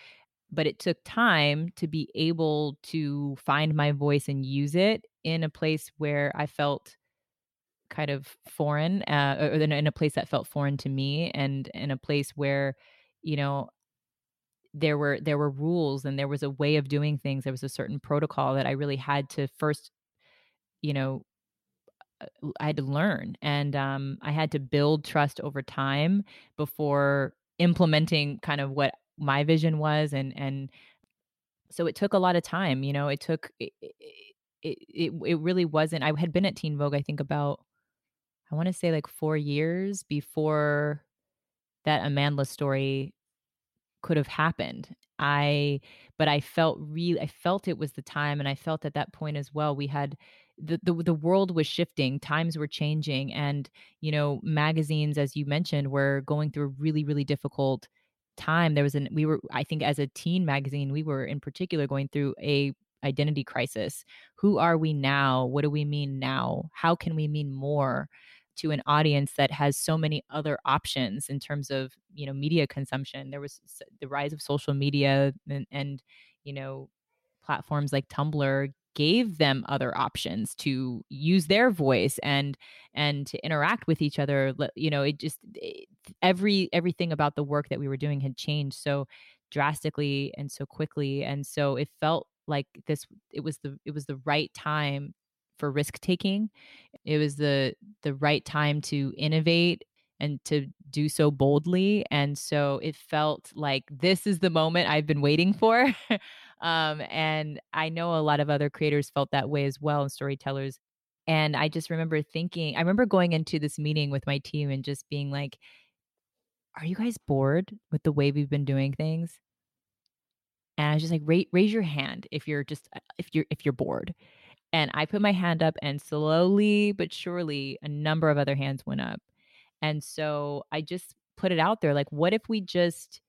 but it took time to be able to find my voice and use it in a place where I felt kind of foreign, uh, or in a place that felt foreign to me, and in a place where, you know, there were there were rules and there was a way of doing things. There was a certain protocol that I really had to first, you know, uh, I had to learn, and um, I had to build trust over time before implementing kind of what my vision was and and so it took a lot of time you know it took it it, it, it really wasn't i had been at teen vogue i think about i want to say like four years before that amandla story could have happened. I but i felt really i felt it was the time and i felt at that point as well we had the, the the world was shifting times were changing and you know magazines as you mentioned were going through a really really difficult time there was an we were i think as a teen magazine we were in particular going through a identity crisis. Who are we now? What do we mean now? How can we mean more to an audience that has so many other options in terms of you know media consumption? There was the rise of social media and, and you know platforms like tumblr gave them other options to use their voice and and to interact with each other you know it just it, every everything about the work that we were doing had changed so drastically and so quickly and so it felt like this it was the it was the right time for risk taking it was the the right time to innovate and to do so boldly. And so it felt like this is the moment I've been waiting for. um, and I know a lot of other creators felt that way as well, and storytellers. And I just remember thinking, I remember going into this meeting with my team and just being like, are you guys bored with the way we've been doing things? And I was just like, raise, raise your hand if you're just uh, if you're if you're bored. And I put my hand up, and slowly but surely, a number of other hands went up. And so I just put it out there like, what if we just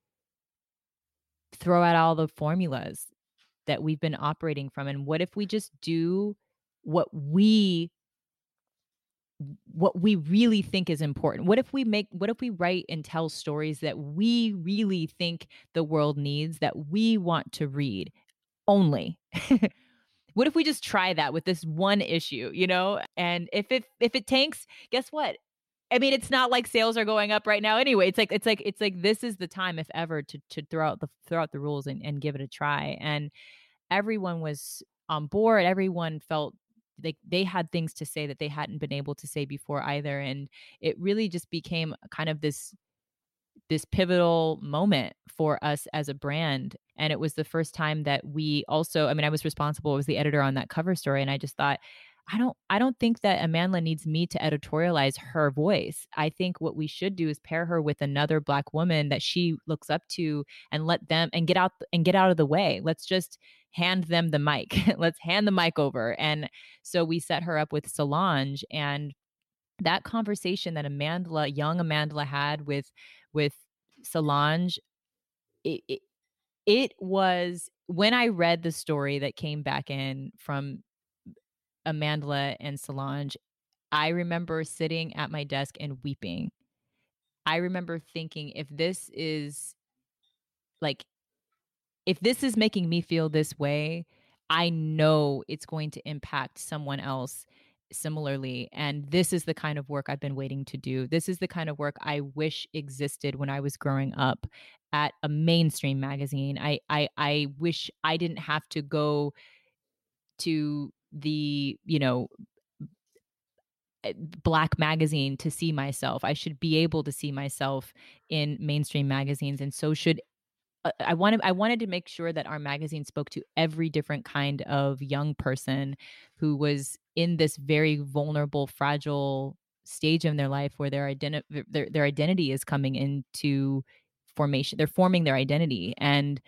throw out all the formulas that we've been operating from? And what if we just do what we what we really think is important what if we make what if we write and tell stories that we really think the world needs that we want to read only what if we just try that with this one issue you know and if it if it tanks guess what I mean, it's not like sales are going up right now anyway. It's like it's like it's like this is the time, if ever, to to throw out the throw out the rules and, and give it a try. And everyone was on board. Everyone felt like they had things to say that they hadn't been able to say before either and it really just became kind of this this pivotal moment for us as a brand and it was the first time that we also i mean i was responsible I was the editor on that cover story and i just thought I don't I don't think that Amandla needs me to editorialize her voice. I think what we should do is pair her with another black woman that she looks up to and let them and get out and get out of the way. Let's just hand them the mic. Let's hand the mic over. And so we set her up with Solange and that conversation that Amandla young Amandla had with with Solange, it, it, it was when I read the story that came back in from Amandla and Solange, I remember sitting at my desk and weeping. I remember thinking, if this is like if this is making me feel this way, I know it's going to impact someone else similarly. And this is the kind of work I've been waiting to do. This is the kind of work I wish existed when I was growing up at a mainstream magazine. I I, I wish I didn't have to go to the, you know, eh, black magazine to see myself. I should be able to see myself in mainstream magazines and so should uh, I wanted I wanted to make sure that our magazine spoke to every different kind of young person who was in this very vulnerable, fragile stage in their life where their identity their, their identity is coming into formation. They're forming their identity and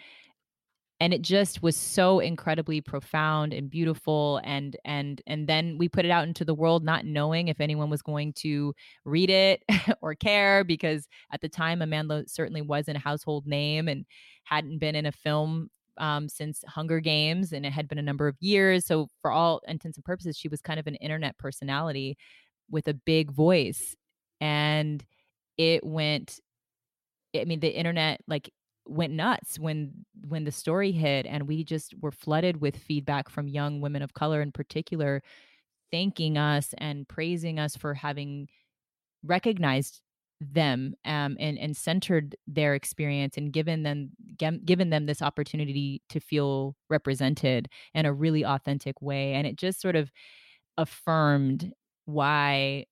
and it just was so incredibly profound and beautiful and and and then we put it out into the world not knowing if anyone was going to read it or care because at the time amandla certainly wasn't a household name and hadn't been in a film um, since Hunger Games, and it had been a number of years. So, for all intents and purposes, she was kind of an internet personality with a big voice. And it went, I mean, the internet like went nuts when when the story hit and we just were flooded with feedback from young women of color in particular thanking us and praising us for having recognized them um, and and centered their experience and given them given them this opportunity to feel represented in a really authentic way and it just sort of affirmed why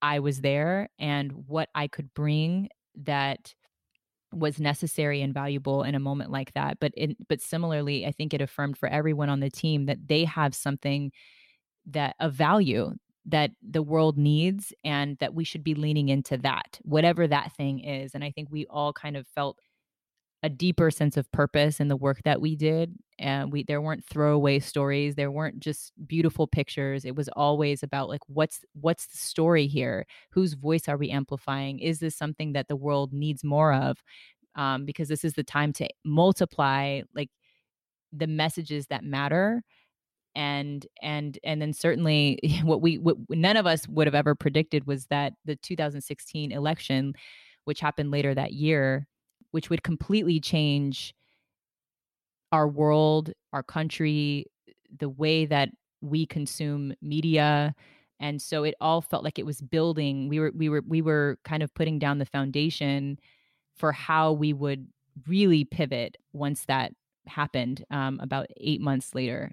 I was there and what I could bring that was necessary and valuable in a moment like that but but similarly i think it affirmed for everyone on the team that they have something that of value that the world needs and that we should be leaning into that whatever that thing is and i think we all kind of felt a deeper sense of purpose in the work that we did and we there weren't throwaway stories there weren't just beautiful pictures it was always about like what's what's the story here? Whose voice are we amplifying? Is this something that the world needs more of? Um, because this is the time to multiply like the messages that matter and and and then certainly what we what none of us would have ever predicted was that the 2016 election which happened later that year which would completely change our world, our country, the way that we consume media. And so it all felt like it was building. We were we were we were kind of putting down the foundation for how we would really pivot once that happened um, about eight months later.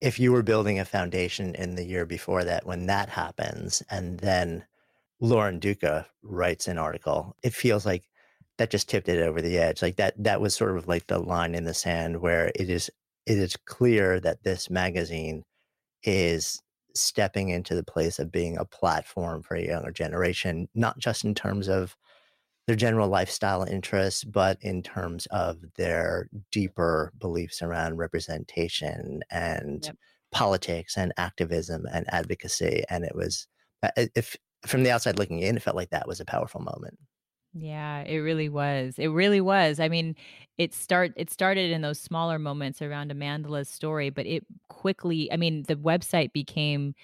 If you were building a foundation in the year before that, when that happens, and then Lauren Duca writes an article, it feels like that just tipped it over the edge. Like that that was sort of like the line in the sand where it is it is clear that this magazine is stepping into the place of being a platform for a younger generation, not just in terms of their general lifestyle interests, but in terms of their deeper beliefs around representation and Yep. politics and activism and advocacy. And it was, uh, if from the outside looking in, it felt like that was a powerful moment. Yeah, it really was. It really was. I mean, it start it started in those smaller moments around Amandla's story, but it quickly, I mean, the website became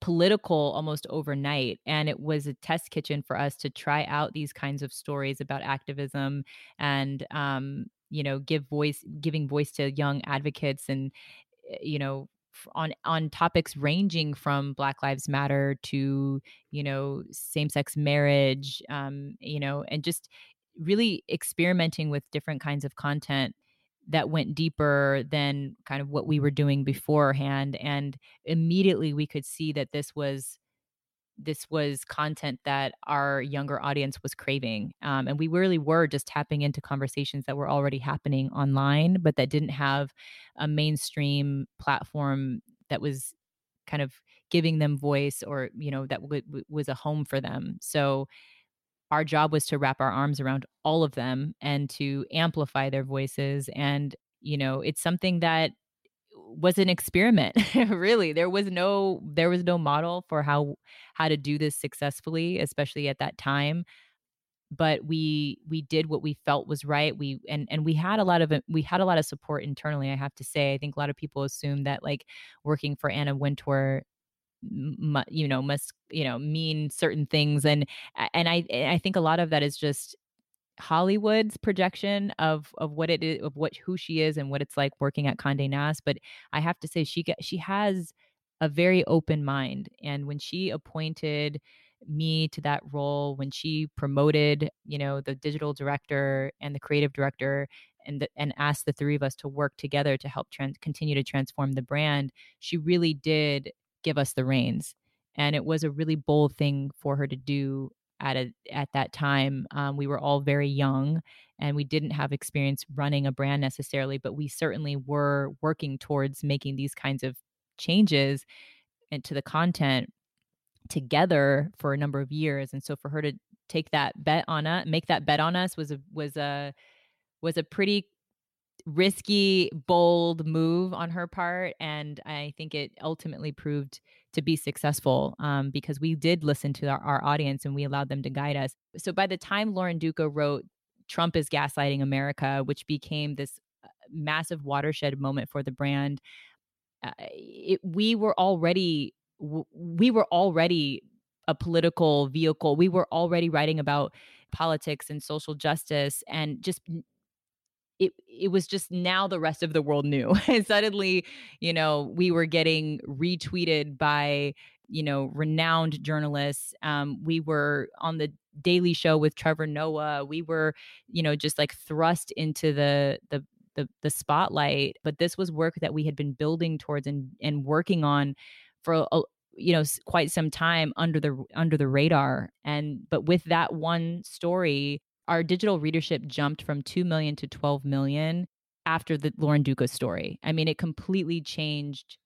political almost overnight and it was a test kitchen for us to try out these kinds of stories about activism and um you know give voice giving voice to young advocates and eh, you know on on topics ranging from black lives matter to you know same-sex marriage um you know and just really experimenting with different kinds of content that went deeper than kind of what we were doing beforehand and immediately we could see that this was this was content that our younger audience was craving um, and we really were just tapping into conversations that were already happening online but that didn't have a mainstream platform that was kind of giving them voice or you know that w- w- was a home for them. So our job was to wrap our arms around all of them and to amplify their voices and you know it's something that was an experiment really. There was no there was no model for how how to do this successfully especially at that time but we we did what we felt was right. We and and we had a lot of we had a lot of support internally i have to say. I think a lot of people assume that like working for anna wintour you know must you know mean certain things and and i eh, i think a lot of that is just Hollywood's projection of of what it is of what who she is and what it's like working at Condé Nast, but I have to say she get, she has a very open mind and when she appointed me to that role when she promoted you know the digital director and the creative director and the, and asked the three of us to work together to help trans- continue to transform the brand she really did give us the reins and it was a really bold thing for her to do at a at that time um, we were all very young and we didn't have experience running a brand necessarily but we certainly were working towards making these kinds of changes into the content together for a number of years and so for her to take that bet on us make that bet on us was a was a was a pretty risky bold move on her part and i think it ultimately proved to be successful um, because we did listen to our, our audience and we allowed them to guide us so by the time lauren duca wrote trump is gaslighting america which became this uh, massive watershed moment for the brand uh, it, we were already we were already a political vehicle. We were already writing about politics and social justice and just it it was just now the rest of the world knew. and suddenly, you know, we were getting retweeted by, you know, renowned journalists. Um, we were on the Daily Show with Trevor Noah. We were, you know, just like thrust into the the the, the spotlight. But this was work that we had been building towards and and working on for a, you know quite some time under the under the radar and but with that one story our digital readership jumped from 2 million to 12 million after the Lauren Duca story i mean it completely changed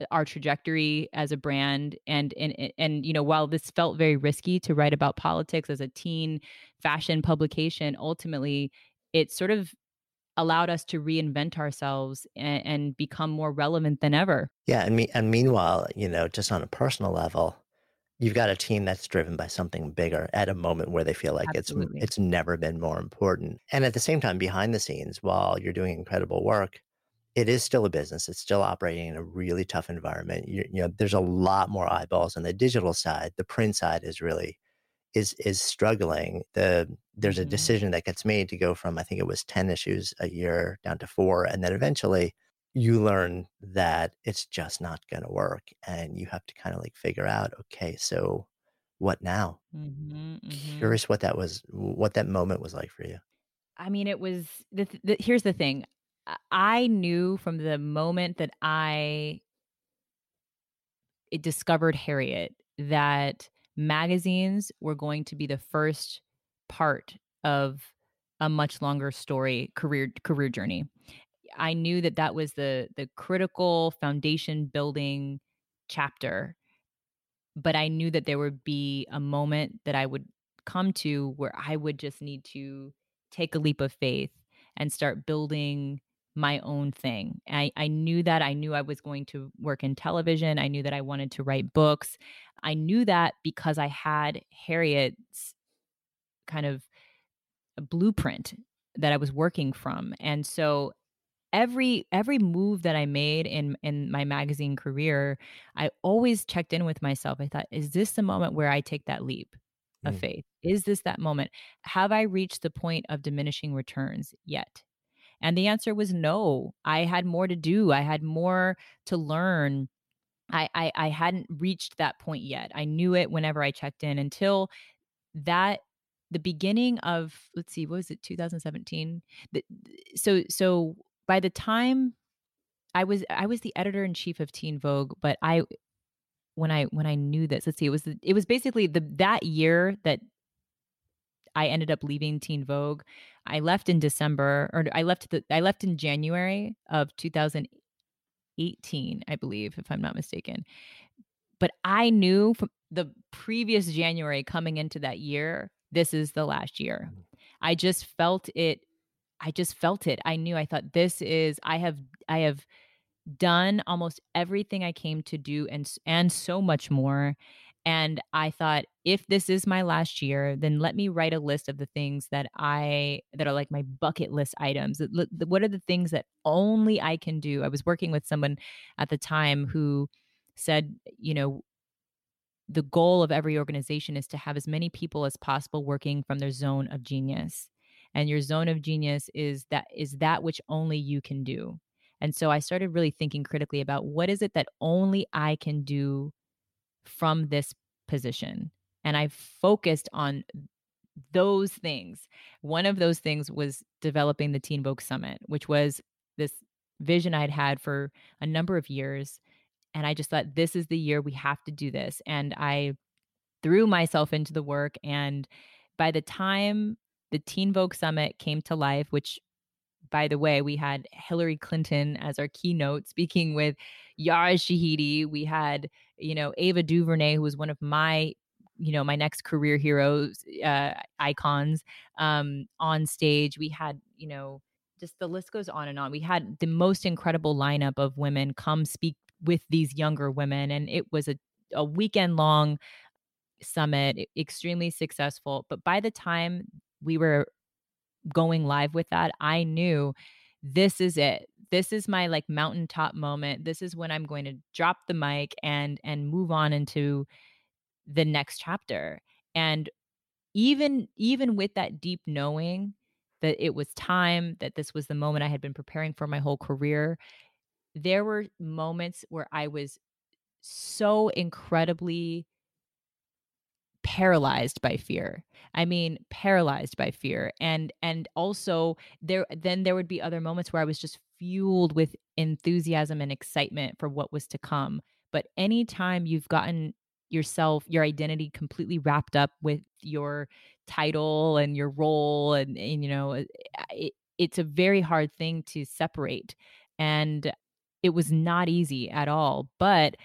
uh, our trajectory as a brand and and and you know while this felt very risky to write about politics as a teen fashion publication ultimately it sort of allowed us to reinvent ourselves and, and become more relevant than ever. Yeah, and me, and meanwhile, you know, just on a personal level, you've got a team that's driven by something bigger at a moment where they feel like Absolutely. it's it's never been more important. And at the same time, behind the scenes, while you're doing incredible work, it is still a business. It's still operating in a really tough environment. You, you know, there's a lot more eyeballs on the digital side. The print side is really is is struggling. The there's a mm-hmm. decision that gets made to go from I think it was 10 issues a year down to 4 and then eventually you learn that it's just not going to work and you have to kind of like figure out okay so what now? Mm-hmm, mm-hmm. curious what that was what that moment was like for you. I mean it was the, the, here's the thing i knew from the moment that i it discovered harriette that magazines were going to be the first part of a much longer story career career journey i knew that that was the the critical foundation building chapter but i knew that there would be a moment that i would come to where i would just need to take a leap of faith and start building my own thing. I, I knew that. I knew I was going to work in television. I knew that I wanted to write books. I knew that because I had Harriette's kind of uh, blueprint that I was working from. And so every every move that I made in in my magazine career, I always checked in with myself. I thought, is this the moment where I take that leap of mm. faith? Is this that moment? Have I reached the point of diminishing returns yet? And the answer was no. I had more to do. I had more to learn. I, I, I hadn't reached that point yet. I knew it whenever I checked in until that the beginning of let's see what was it 2017 so so by the time i was i was the editor in chief of teen vogue but i when i when i knew this let's see it was the, it was basically the that year that I ended up leaving Teen Vogue. I left in December, or I left the I left in January of 2018, I believe, if I'm not mistaken. But I knew from the previous January coming into that year, this is the last year. Mm. I just felt it. I just felt it. I knew. I thought this is. I have. I have done almost everything I came to do, and and so much more. And I thought, if this is my last year, then let me write a list of the things that I, that are like my bucket list items. What are the things that only I can do? I was working with someone at the time who said, you know, the goal of every organization is to have as many people as possible working from their zone of genius and your zone of genius is that is that which only you can do and so i started really thinking critically about what is it that only i can do from this position and i focused on those things one of those things was developing the teen vogue summit which was this vision i'd had for a number of years and I just thought, this is the year we have to do this. And I threw myself into the work. And by the time the Teen Vogue Summit came to life, which by the way, we had Hillary Clinton as our keynote speaking with Yara Shahidi. We had, you know, Ava DuVernay, who was one of my, you know, my next career heroes, uh, icons um, on stage. We had, you know, just the list goes on and on. We had the most incredible lineup of women come speak with these younger women. And it was a, a weekend long summit, extremely successful. But by the time we were going live with that, I knew this is it. This is my like mountaintop moment. This is when I'm going to drop the mic and and move on into the next chapter. And even even with that deep knowing that it was time that this was the moment I had been preparing for my whole career, there were moments where I was so incredibly paralyzed by fear. I mean paralyzed by fear. And and also there then there would be other moments where i was just fueled with enthusiasm and excitement for what was to come. But anytime you've gotten yourself your identity completely wrapped up with your title and your role and, and you know it, it's a very hard thing to separate. And it was not easy at all, but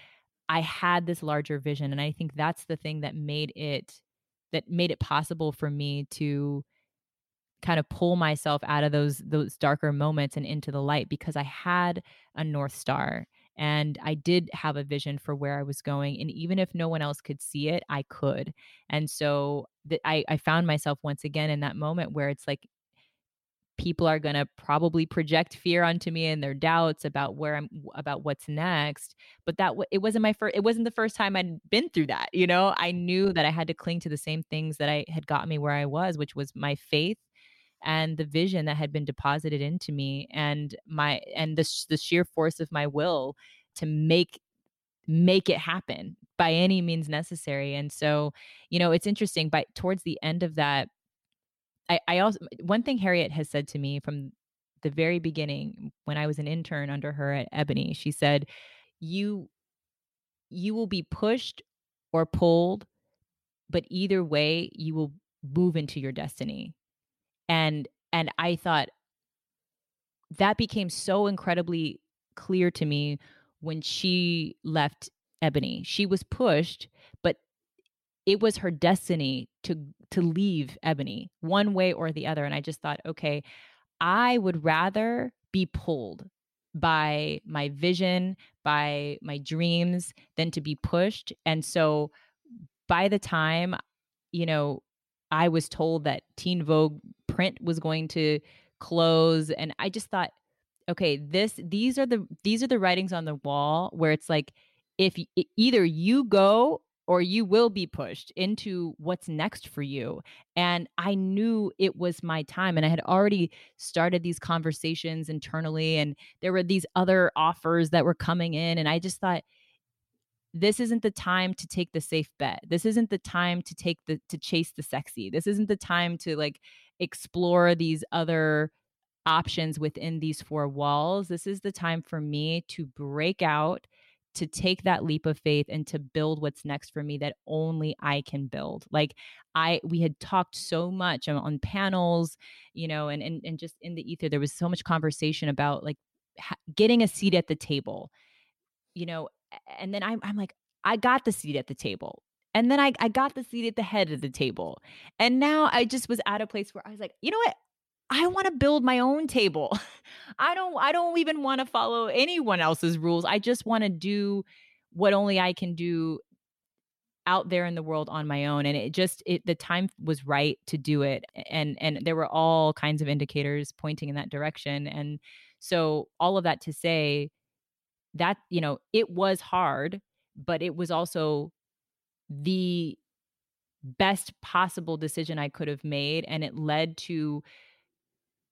I had this larger vision and I think that's the thing that made it that made it possible for me to kind of pull myself out of those those darker moments and into the light because I had a north star and I did have a vision for where I was going and even if no one else could see it I could and so that I I found myself once again in that moment where it's like people are going to probably project fear onto me and their doubts about where I'm about what's next but that it wasn't my first it wasn't the first time I'd been through that you know? I knew that I had to cling to the same things that I had got me where I was which was my faith and the vision that had been deposited into me and my and the the sheer force of my will to make make it happen by any means necessary and so you know it's interesting but towards the end of that I, I also one thing Harriette has said to me from the very beginning when I was an intern under her at Ebony, she said, "You you will be pushed or pulled, but either way, you will move into your destiny." And and I thought that became so incredibly clear to me when she left Ebony. She was pushed, but it was her destiny to to leave Ebony one way or the other and I just thought okay I would rather be pulled by my vision by my dreams than to be pushed and so by the time you know I was told that Teen Vogue print was going to close and I just thought okay this these are the these are the writings on the wall where it's like if either you go or you will be pushed into what's next for you. And I knew it was my time. And I had already started these conversations internally, and there were these other offers that were coming in. And I just thought, this isn't the time to take the safe bet. This isn't the time to take the to chase the sexy. This isn't the time to like explore these other options within these four walls. This is the time for me to break out to take that leap of faith and to build what's next for me that only I can build. Like I we had talked so much on, panels, you know, and, and and just in the ether there was so much conversation about like ha- getting a seat at the table. You know, and then I'm I'm like I got the seat at the table. And then I, I got the seat at the head of the table. And now I just was at a place where I was like, you know what? I want to build my own table. I don't I don't even want to follow anyone else's rules. I just want to do what only I can do out there in the world on my own and it just it the time was right to do it and and there were all kinds of indicators pointing in that direction and so all of that to say that you know it was hard but it was also the best possible decision I could have made. And it led to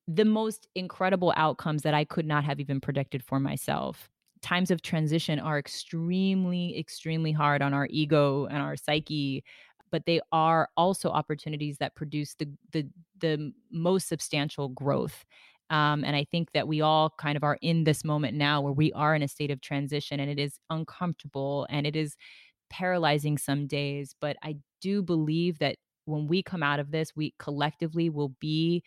the most incredible outcomes that I could not have even predicted for myself. Times of transition are extremely, extremely hard on our ego and our psyche, but they are also opportunities that produce the the the most substantial growth. Um, and I think that we all kind of are in this moment now where we are in a state of transition and it is uncomfortable and it is paralyzing some days. But I do believe that when we come out of this, we collectively will be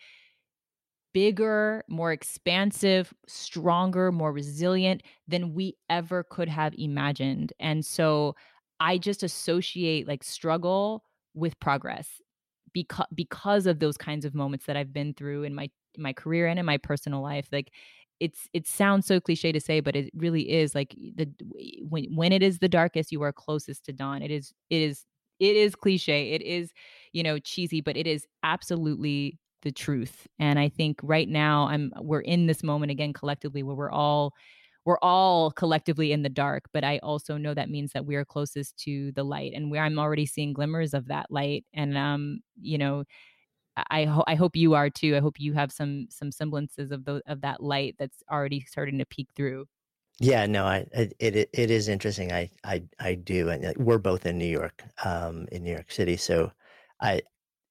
bigger, more expansive, stronger, more resilient than we ever could have imagined. And so I just associate like struggle with progress because because of those kinds of moments that I've been through in my my career and in my personal life. Like it's it sounds so cliche to say, but it really is like the when when it is the darkest, you are closest to dawn. It is it is it is cliche. It is, you know, cheesy, but it is absolutely the truth. And I think right now I'm we're in this moment again collectively where we're all we're all collectively in the dark, but I also know that means that we are closest to the light and where I'm already seeing glimmers of that light and um you know I hope I hope you are too. I hope you have some some semblances of the of that light that's already starting to peek through. Yeah, no, I it it, it is interesting. I I I do, and we're both in New York, um, in New York City. So, I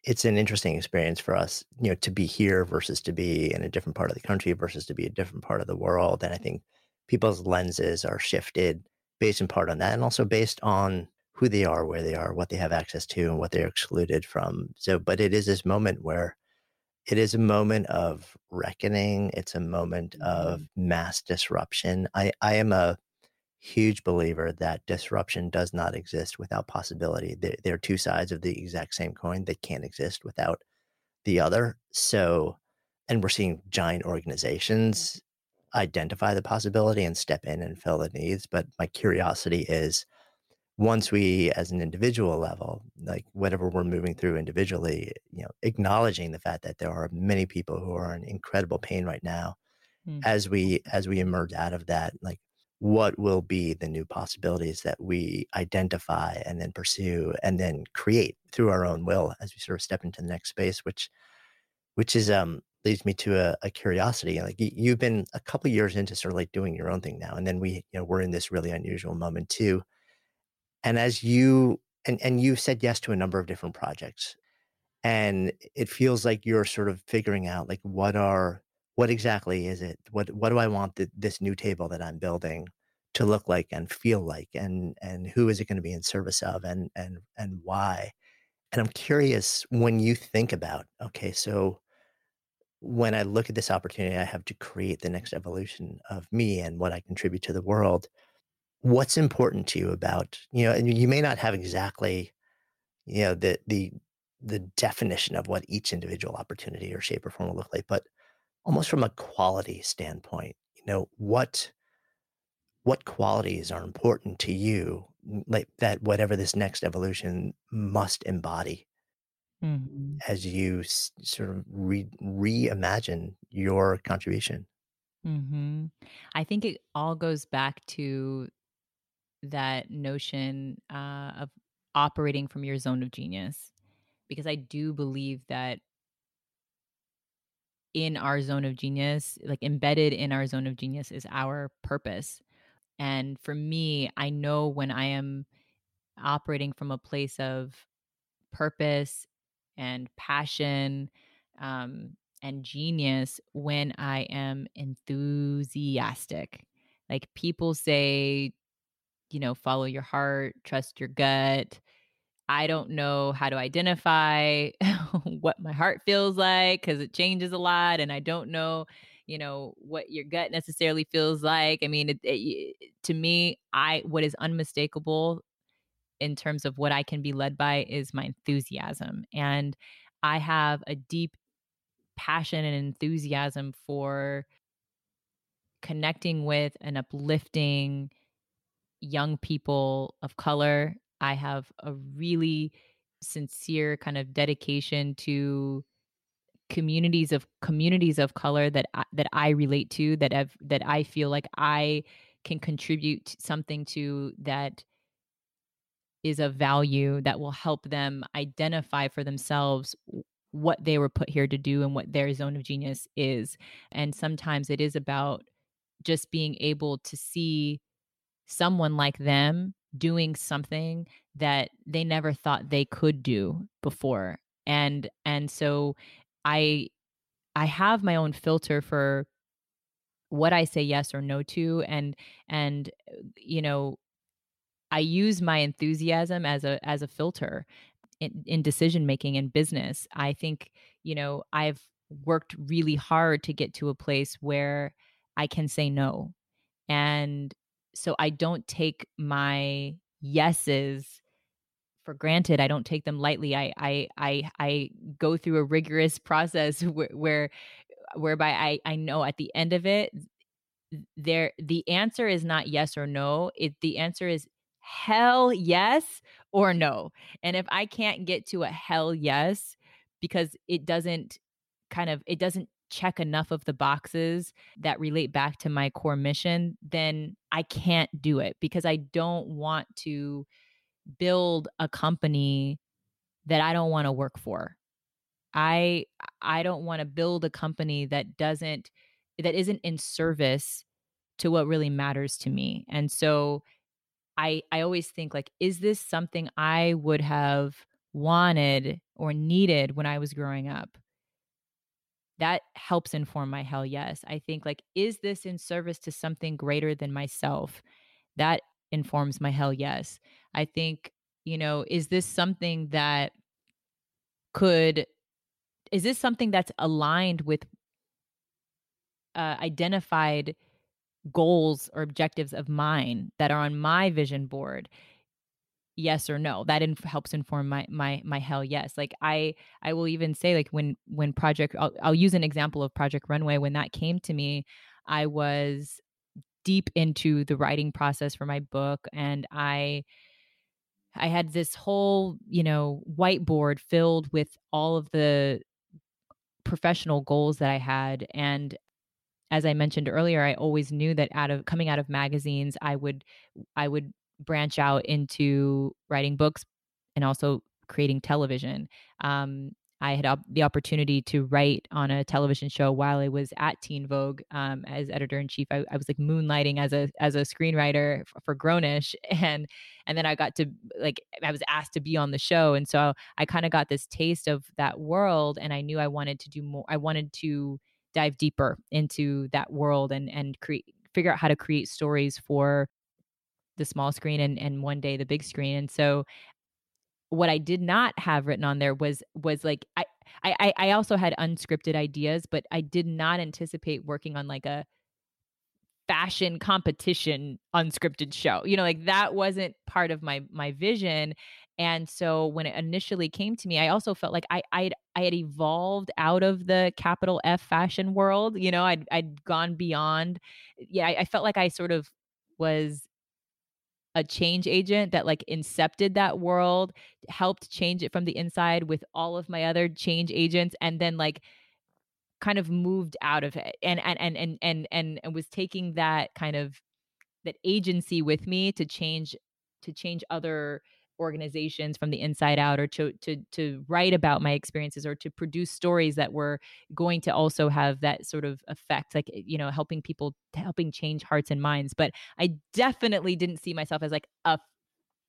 it's an interesting experience for us, you know, to be here versus to be in a different part of the country versus to be a different part of the world. And I think people's lenses are shifted based in part on that, and also based on who they are, where they are, what they have access to, and what they're excluded from. So, but it is this moment where it is a moment of reckoning. It's a moment of Mm-hmm. mass disruption. I, I am a huge believer that disruption does not exist without possibility. There, there are two sides of the exact same coin that can't exist without the other. So, and we're seeing giant organizations identify the possibility and step in and fill the needs. But my curiosity is once we as an individual level like whatever we're moving through individually you know acknowledging the fact that there are many people who are in incredible pain right now Mm. as we as we emerge out of that like what will be the new possibilities that we identify and then pursue and then create through our own will as we sort of step into the next space which which is um leads me to a, a curiosity like you, you've been a couple years into sort of like doing your own thing now and then we you know we're in this really unusual moment too. And as you and and you've said yes to a number of different projects and it feels like you're sort of figuring out like what are what exactly is it? What what do i want th- this new table that i'm building to look like and feel like? And and who is it going to be in service of? And and and why? And i'm curious when you think about okay so when i look at this opportunity i have to create the next evolution of me and what i contribute to the world what's important to you about you know and you may not have exactly you know the the the definition of what each individual opportunity or shape or form will look like but almost from a quality standpoint you know what what qualities are important to you like that whatever this next evolution must embody? Mhm. as you s- sort of re- reimagine your contribution. Hmm I think it all goes back to that notion uh, of operating from your zone of genius, because I do believe that in our zone of genius, like embedded in our zone of genius, is our purpose. And for me, I know when I am operating from a place of purpose and passion um, and genius when I am enthusiastic. Like people say, you know, follow your heart, trust your gut. I don't know how to identify what my heart feels like because it changes a lot. And I don't know, you know, what your gut necessarily feels like. I mean, it, it, to me, I, what is unmistakable in terms of what I can be led by is my enthusiasm. And I have a deep passion and enthusiasm for connecting with and uplifting young people of color. I have a really sincere kind of dedication to communities of communities of color that I, that I relate to that have that I feel like I can contribute something to that is of value that will help them identify for themselves what they were put here to do and what their zone of genius is. And sometimes it is about just being able to see someone like them doing something that they never thought they could do before and and so i i have my own filter for what i say yes or no to and and uh, you know i use my enthusiasm as a as a filter in, in decision making in business. I think you know i've worked really hard to get to a place where i can say no and so I don't take my yeses for granted. I don't take them lightly. I I I I go through a rigorous process where, where whereby I I know at the end of it there the answer is not yes or no. It the answer is hell yes or no. And if I can't get to a hell yes because it doesn't kind of it doesn't check enough of the boxes that relate back to my core mission, then I can't do it because I don't want to build a company that I don't want to work for. I I don't want to build a company that doesn't that isn't in service to what really matters to me. And so I I always think like is this something I would have wanted or needed when I was growing up? That helps inform my hell yes. I think like, is this in service to something greater than myself? That informs my hell yes. I think, you know, is this something that could, is this something that's aligned with uh, identified goals or objectives of mine that are on my vision board? Yes or no that inf- helps inform my my my hell yes like i i will even say like when when project I'll, I'll use an example of project runway when that came to me i was deep into the writing process for my book and i i had this whole you know whiteboard filled with all of the professional goals that i had and as i mentioned earlier i always knew that out of coming out of magazines i would i would branch out into writing books and also creating television. Um, I had op- the opportunity to write on a television show while I was at Teen Vogue um, as editor in chief. I, I, was like moonlighting as a as a screenwriter for, for grown-ish, and and then I got to like I was asked to be on the show, and so I kind of got this taste of that world, and I knew I wanted to do more. I wanted to dive deeper into that world and and create figure out how to create stories for the small screen and and one day the big screen and so what i did not have written on there was was like i i i also had unscripted ideas but i did not anticipate working on like a fashion competition unscripted show you know like that wasn't part of my my vision and so when it initially came to me i also felt like i i i had evolved out of the capital f fashion world you know i'd i'd gone beyond yeah I, I felt like i sort of was a change agent that like incepted that world, helped change it from the inside with all of my other change agents and then like kind of moved out of it and and and and and and, and was taking that kind of that agency with me to change to change other organizations from the inside out or to to to write about my experiences or to produce stories that were going to also have that sort of effect like eh, you know helping people helping change hearts and minds. But i definitely didn't see myself as like a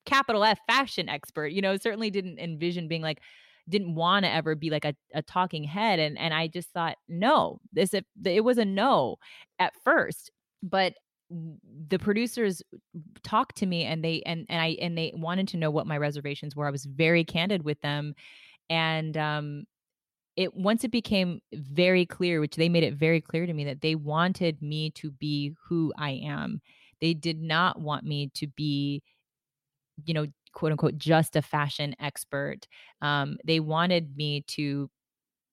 capital F fashion expert you know certainly didn't envision being like didn't want to ever be like a, a talking head and and I just thought no this it, it was a no at first. But the producers talked to me and they and and I and they wanted to know what my reservations were. I was very candid with them and um it once it became very clear which they made it very clear to me that they wanted me to be who I am. They did not want me to be you know quote unquote just a fashion expert. Um they wanted me to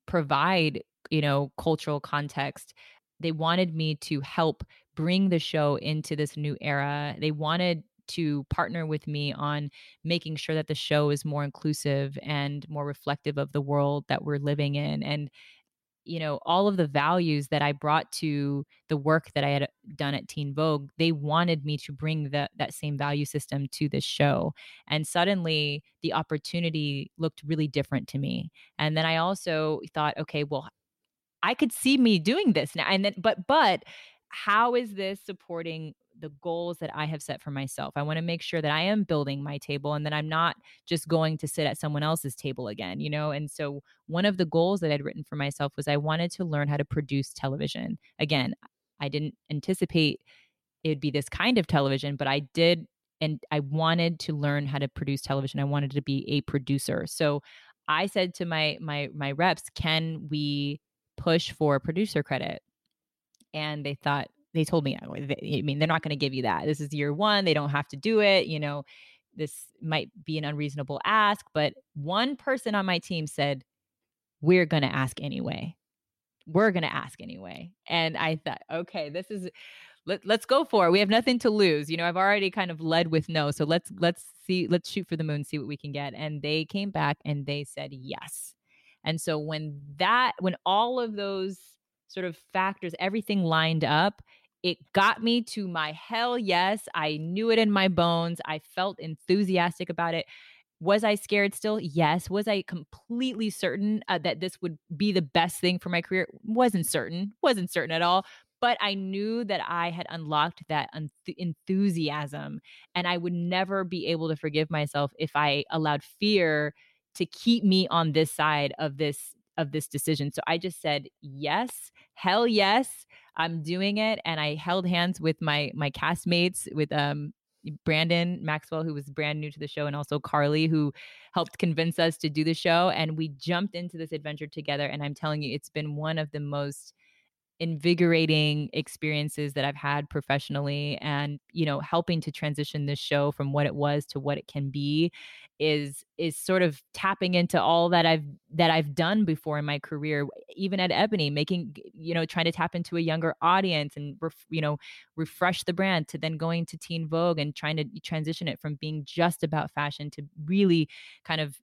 provide you know cultural context they wanted me to help bring the show into this new era. They wanted to partner with me on making sure that the show is more inclusive and more reflective of the world that we're living in. And you know all of the values that i brought to the work that i had uh, done at teen vogue they wanted me to bring that that same value system to this show and suddenly the opportunity looked really different to me and then i also thought okay well i could see me doing this now and then but but how is this supporting the goals that I have set for myself. I want to make sure that I am building my table and that I'm not just going to sit at someone else's table again, you know? And so one of the goals that I'd written for myself was I wanted to learn how to produce television. Again, I didn't anticipate it'd be this kind of television, but I did and I wanted to learn how to produce television. I wanted to be a producer. So I said to my my my reps, "Can we push for producer credit?" And they thought, they told me, oh, I mean, they're not going to give you that. This is year one. They don't have to do it. You know, this might be an unreasonable ask, but one person on my team said, we're going to ask anyway. We're going to ask anyway. And I thought, okay, this is, let, let's go for it. We have nothing to lose. You know, I've already kind of led with no. So let's, let's see, let's shoot for the moon, see what we can get. And they came back and they said yes. And so when that, when all of those sort of factors, everything lined up, it got me to my hell yes. I knew it in my bones. I felt enthusiastic about it. Was I scared still? Yes. Was I completely certain uh, that this would be the best thing for my career? Wasn't certain. Wasn't certain at all. But I knew that I had unlocked that enthusiasm and I would never be able to forgive myself if I allowed fear to keep me on this side of this of this decision. So I just said, yes, hell yes, I'm doing it. And I held hands with my my castmates, with um Brandon Maxwell, who was brand new to the show, and also Karlie, who helped convince us to do the show. And we jumped into this adventure together. And I'm telling you, it's been one of the most invigorating experiences that I've had professionally and you know helping to transition this show from what it was to what it can be is is sort of tapping into all that I've that I've done before in my career even at Ebony making you know trying to tap into a younger audience and ref, you know refresh the brand to then going to Teen Vogue and trying to transition it from being just about fashion to really kind of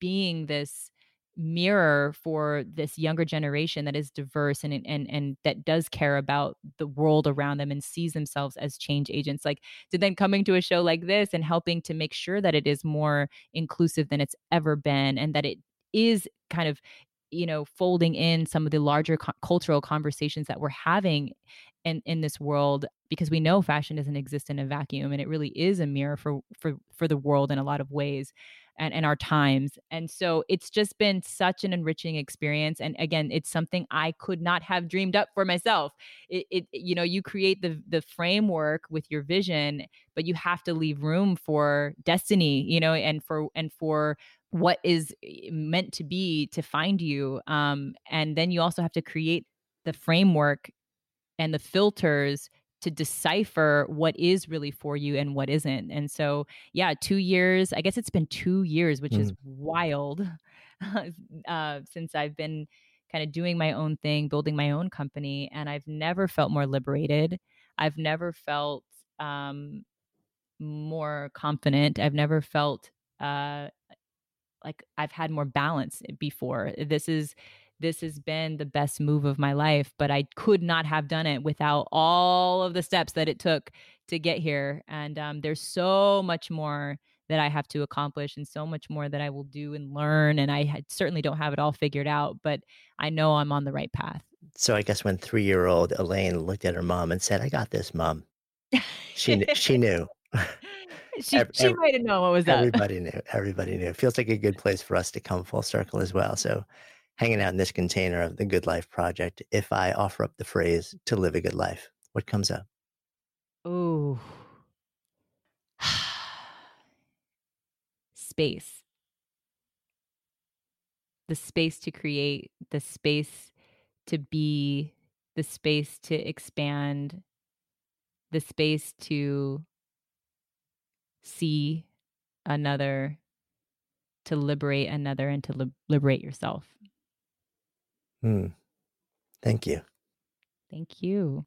being this mirror for this younger generation that is diverse and and and that does care about the world around them and sees themselves as change agents like to then coming to a show like this and helping to make sure that it is more inclusive than it's ever been and that it is kind of you know folding in some of the larger co- cultural conversations that we're having in in this world because we know fashion doesn't exist in a vacuum and it really is a mirror for for for the world in a lot of ways and, and our times. And so it's just been such an enriching experience. And again, it's something I could not have dreamed up for myself. It, it you know, you create the the framework with your vision, but you have to leave room for destiny, you know, and for and for what is eh, meant to be to find you. Um, and then you also have to create the framework and the filters to decipher what is really for you and what isn't. And so, yeah, two years, I guess it's been two years, which mm. is wild uh, since I've been kind of doing my own thing, building my own company. And I've never felt more liberated. I've never felt um, more confident. I've never felt uh, like I've had more balance before. This is this has been the best move of my life, but I could not have done it without all of the steps that it took to get here. And um, there's so much more that I have to accomplish and so much more that I will do and learn. And I certainly don't have it all figured out, but I know I'm on the right path. So I guess when three year old Elaine looked at her mom and said, I got this, mom, she, she knew. she, every, she might have known what was that. everybody up. knew. Everybody knew. It feels like a good place for us to come full circle as well. So hanging out in this container of the Good Life Project, if I offer up the phrase to live a good life, what comes up? Oh, space. The space to create, the space to be, the space to expand, the space to see another, to liberate another, and to li- liberate yourself. Hmm. Thank you. Thank you.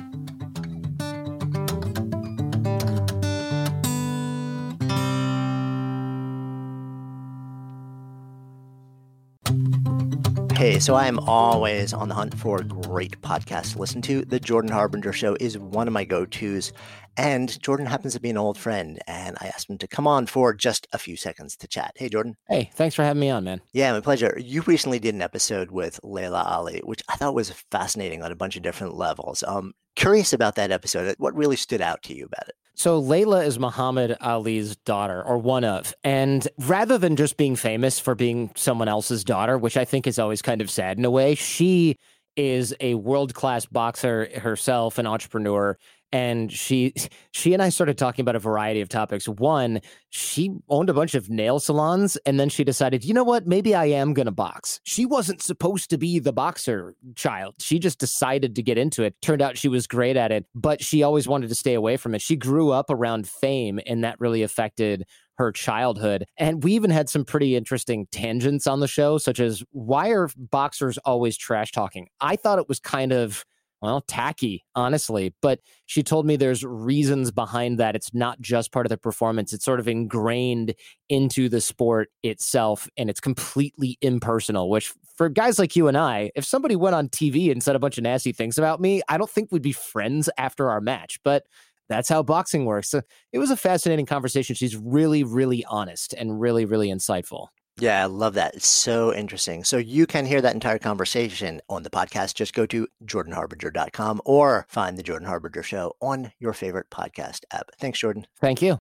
So I am always on the hunt for a great podcast to listen to. The Jordan Harbinger Show is one of my go tos. And Jordan happens to be an old friend. And I asked him to come on for just a few seconds to chat. Hey, Jordan. Hey, thanks for having me on, man. Yeah, my pleasure. You recently did an episode with Laila Ali, which I thought was fascinating on a bunch of different levels. Um, curious about that episode. What really stood out to you about it? So Laila is Muhammad Ali's daughter, or one of. And rather than just being famous for being someone else's daughter, which I think is always kind of sad in a way, she is a world class boxer herself, an entrepreneur, and she she and I started talking about a variety of topics. One, she owned a bunch of nail salons and then she decided, "You know what? Maybe I am going to box." She wasn't supposed to be the boxer child. She just decided to get into it. Turned out she was great at it, but she always wanted to stay away from it. She grew up around fame and that really affected her childhood. And we even had some pretty interesting tangents on the show, such as why are boxers always trash talking? I thought it was kind of well, tacky, honestly. But she told me there's reasons behind that. It's not just part of the performance, it's sort of ingrained into the sport itself and it's completely impersonal, which for guys like you and I, if somebody went on TV and said a bunch of nasty things about me, I don't think we'd be friends after our match. But that's how boxing works. So it was a fascinating conversation. She's really, really honest and really, really insightful. Yeah, I love that. It's so interesting. So you can hear that entire conversation on the podcast. Just go to jordanharbinger.com or find the Jordan Harbinger Show on your favorite podcast app. Thanks, Jordan. Thank you.